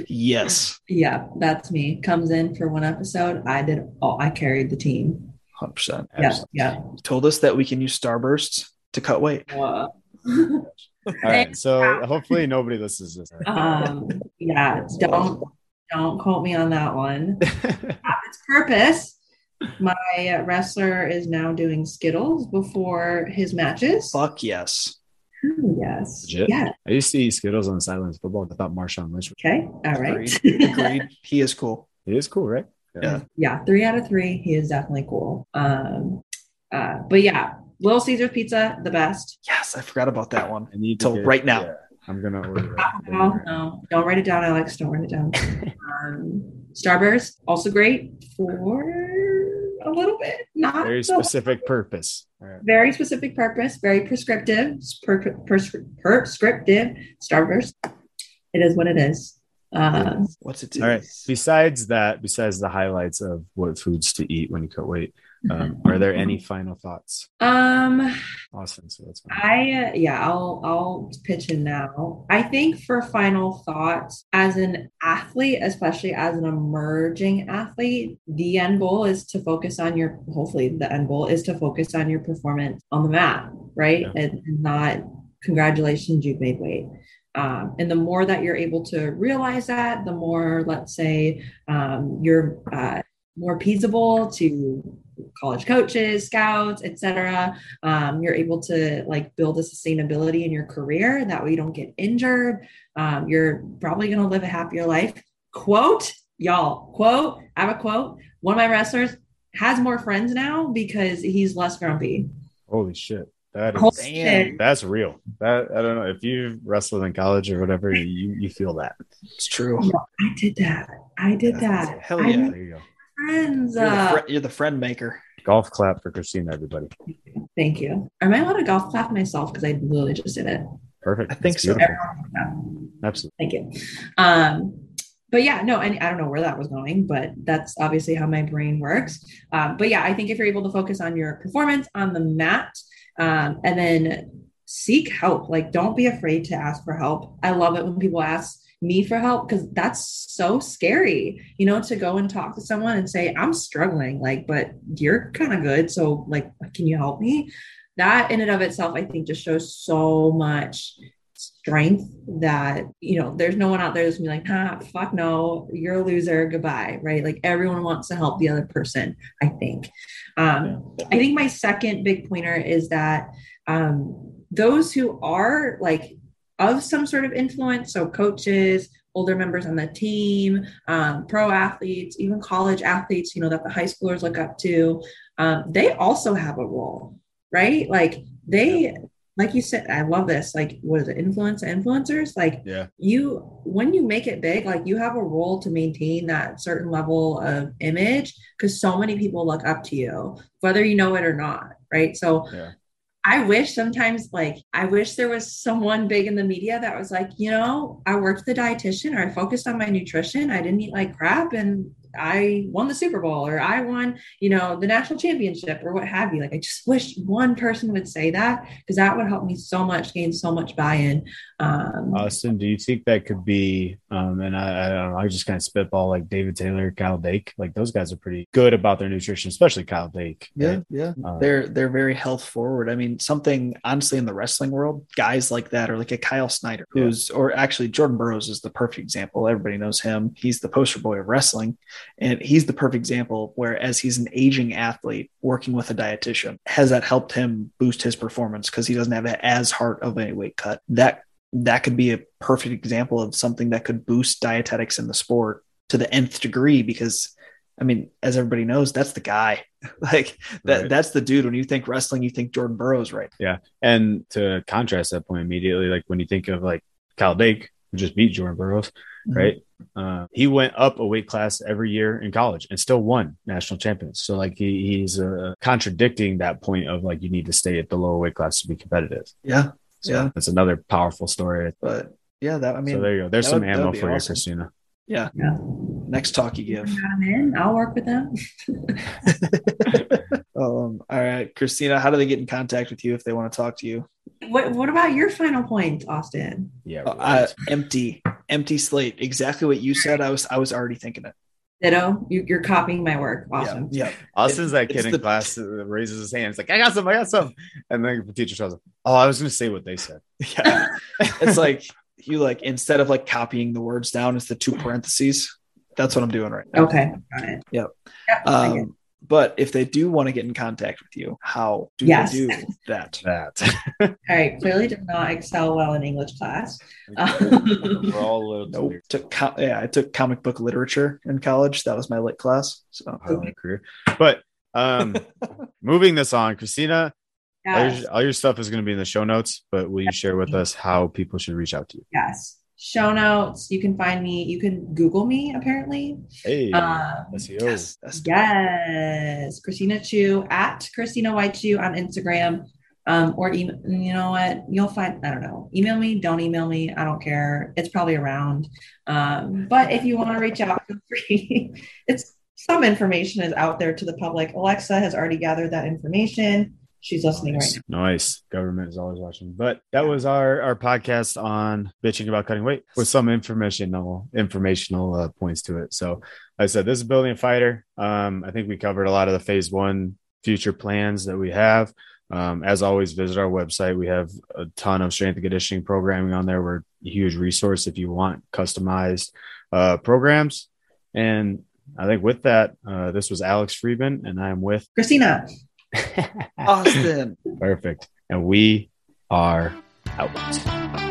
[SPEAKER 3] Yes.
[SPEAKER 2] Yeah, that's me. Comes in for one episode. I did all I carried the team.
[SPEAKER 3] 100%.
[SPEAKER 2] Yeah. Yeah.
[SPEAKER 3] Told us that we can use starbursts to cut weight.
[SPEAKER 1] Uh, all right. So hopefully nobody listens to this.
[SPEAKER 2] Um, yeah, don't don't quote me on that one. its purpose. My wrestler is now doing Skittles before his matches.
[SPEAKER 3] Fuck yes.
[SPEAKER 2] Oh, yes. Legit. Yeah. I
[SPEAKER 1] used to eat Skittles on the sidelines of football. I thought Marshawn Lynch.
[SPEAKER 2] Was okay. All right.
[SPEAKER 3] Agreed. Agreed. He is cool.
[SPEAKER 1] He is cool, right?
[SPEAKER 2] Yeah. yeah. yeah. Three out of three. He is definitely cool. Um, uh, but yeah, Little Caesars pizza, the best.
[SPEAKER 3] Yes, I forgot about that one. I need to right now. Yeah,
[SPEAKER 1] I'm gonna order
[SPEAKER 2] it. No, no, don't write it down, Alex. Don't write it down. um, Starburst, also great for a little bit. Not
[SPEAKER 1] very specific purpose.
[SPEAKER 2] Right. Very specific purpose. Very prescriptive. Per, per, prescriptive. Starburst. It is what it is. Uh,
[SPEAKER 3] What's it?
[SPEAKER 1] All right. Besides that, besides the highlights of what foods to eat when you cut weight, um, are there any final thoughts?
[SPEAKER 2] Um,
[SPEAKER 1] awesome. So that's
[SPEAKER 2] fine. I uh, yeah, I'll I'll pitch in now. I think for final thoughts, as an athlete, especially as an emerging athlete, the end goal is to focus on your. Hopefully, the end goal is to focus on your performance on the mat, right, yeah. and, and not congratulations, you've made weight. Um, and the more that you're able to realize that, the more, let's say, um, you're uh, more peaceable to college coaches, scouts, etc. Um, you're able to like build a sustainability in your career. That way you don't get injured. Um, you're probably going to live a happier life. Quote, y'all, quote, I have a quote. One of my wrestlers has more friends now because he's less grumpy.
[SPEAKER 1] Holy shit. That
[SPEAKER 2] Oh, shit.
[SPEAKER 1] that's real. That I don't know if you wrestled in college or whatever, you you feel that.
[SPEAKER 3] It's true.
[SPEAKER 2] No, I did that. I did that.
[SPEAKER 3] Hell yeah.
[SPEAKER 2] made
[SPEAKER 1] There you go.
[SPEAKER 2] Friends.
[SPEAKER 3] You're the,
[SPEAKER 2] Uh,
[SPEAKER 3] fri- you're the friend maker.
[SPEAKER 1] Golf clap for Christina, everybody.
[SPEAKER 2] thank you. Am I allowed to golf clap myself? Because I literally just did it.
[SPEAKER 1] Perfect.
[SPEAKER 3] I think
[SPEAKER 1] That's
[SPEAKER 3] so.
[SPEAKER 1] beautiful.
[SPEAKER 2] Yeah.
[SPEAKER 1] Absolutely.
[SPEAKER 2] Thank you. Um, but yeah, no, and I don't know where that was going, but that's obviously how my brain works. Um, but yeah, I think if you're able to focus on your performance on the mat, um, and then seek help, like don't be afraid to ask for help. I love it when people ask me for help because that's so scary, you know, to go and talk to someone and say, I'm struggling, like, but you're kind of good. So, like, can you help me? That in and of itself, I think just shows so much strength that you know there's no one out there that's gonna be like ah fuck no you're a loser goodbye right like everyone wants to help the other person i think um i think my second big pointer is that um those who are like of some sort of influence so coaches older members on the team um, pro athletes even college athletes you know that the high schoolers look up to um, they also have a role right like they like you said, I love this. Like, what is it? Influence influencers. Like,
[SPEAKER 1] Yeah.
[SPEAKER 2] you when you make it big, like you have a role to maintain that certain level of image because so many people look up to you, whether you know it or not. Right. So
[SPEAKER 1] Yeah.
[SPEAKER 2] I wish sometimes, like, I wish there was someone big in the media that was like, you know, I worked the dietitian or I focused on my nutrition. I didn't eat like crap and I won the Super Bowl or I won, you know, the national championship or what have you. Like, I just wish one person would say that because that would help me so much, gain so much buy in. Um,
[SPEAKER 1] Austin, do you think that could be? Um, and I, I don't know. I just kind of spitball like David Taylor, Kyle Dake. Like those guys are pretty good about their nutrition, especially Kyle Dake.
[SPEAKER 3] Yeah,
[SPEAKER 1] right?
[SPEAKER 3] yeah.
[SPEAKER 1] Uh,
[SPEAKER 3] They're they're very health forward. I mean, something honestly in the wrestling world, guys like that, or like a Kyle Snyder,
[SPEAKER 1] Yeah.
[SPEAKER 3] who's or actually Jordan Burroughs is the perfect example. Everybody knows him. He's the poster boy of wrestling, and he's the perfect example. Whereas he's an aging athlete working with a dietitian, has that helped him boost his performance because he doesn't have as hard of a weight cut. That that could be a perfect example of something that could boost dietetics in the sport to the nth degree because I mean, as everybody knows, that's the guy. like that
[SPEAKER 1] Right.
[SPEAKER 3] that's the dude. When you think wrestling, you think Jordan Burroughs, right? Yeah.
[SPEAKER 1] And to contrast that point immediately, like when you think of like Kyle Dake, who just beat Jordan Burroughs,
[SPEAKER 3] Mhm.
[SPEAKER 1] right? Uh, he went up a weight class every year in college and still won national champions. So like he, he's uh, contradicting that point of like you need to stay at the lower weight class to be competitive.
[SPEAKER 3] Yeah.
[SPEAKER 1] So
[SPEAKER 3] Yeah.
[SPEAKER 1] that's another powerful story.
[SPEAKER 3] But yeah, that I mean,
[SPEAKER 1] so there you go. There's some
[SPEAKER 3] would-
[SPEAKER 1] ammo
[SPEAKER 3] would be
[SPEAKER 1] for you. Christina.
[SPEAKER 3] yeah.
[SPEAKER 2] yeah.
[SPEAKER 3] Next talk you give.
[SPEAKER 2] Bring them in. I'll work with them.
[SPEAKER 3] um, all right, Christina, how do they get in contact with you if they want to talk to you?
[SPEAKER 2] What What about your final point, Austin?
[SPEAKER 1] Yeah.
[SPEAKER 3] Uh, uh, empty, empty slate. Exactly what you said. I was, I was already thinking it.
[SPEAKER 2] Ditto. You, you're copying my work. Awesome.
[SPEAKER 3] Yeah. yeah.
[SPEAKER 1] Austin's that kid in
[SPEAKER 3] the-
[SPEAKER 1] class that raises his hand. It's like, I got some, I got some. And then the teacher tells him, Oh, I was going to say what they said.
[SPEAKER 3] Yeah. it's like you like instead of like copying the words down, it's the two parentheses. That's what I'm doing right now.
[SPEAKER 2] Okay. Got it.
[SPEAKER 3] Yep.
[SPEAKER 2] Yeah, I.
[SPEAKER 3] Um, but if they do want to get in contact with you, how do
[SPEAKER 2] Yes.
[SPEAKER 3] they do that?
[SPEAKER 1] That.
[SPEAKER 2] All right. Clearly did not excel well in English class.
[SPEAKER 1] We're all a little
[SPEAKER 3] Nope. Took co- yeah, I took comic book literature in college. That was my lit class. So
[SPEAKER 1] hard on my career. But um, moving this on, Christina, all, your, all your stuff is going to be in the show notes, but will you share with us how people should reach out to you?
[SPEAKER 2] Yes. Show notes. You can find me. You can Google me, apparently.
[SPEAKER 1] Hey,
[SPEAKER 2] Um,
[SPEAKER 1] SEO.
[SPEAKER 3] yes, that's
[SPEAKER 2] Yes. Christina Chu at Christina White Chu on Instagram. Um, or email, you know what? You'll find, I don't know, email me, don't email me. I don't care. It's probably around. Um, but if you want to reach out, feel free. it's some information is out there to the public. Alexa has already gathered that information. She's listening right
[SPEAKER 1] now. nice. Government is always watching. But that was our our podcast on bitching about cutting weight with some informational informational uh, points to it. So, like I said, this is building a fighter. Um, I think we covered a lot of the phase one future plans that we have. Um, as always, visit our website. We have a ton of strength and conditioning programming on there. We're a huge resource if you want customized uh, programs. And I think with that, uh, this was Alex Friedman, and I'm with
[SPEAKER 2] Christina.
[SPEAKER 3] Austin.
[SPEAKER 1] Perfect. And we are out.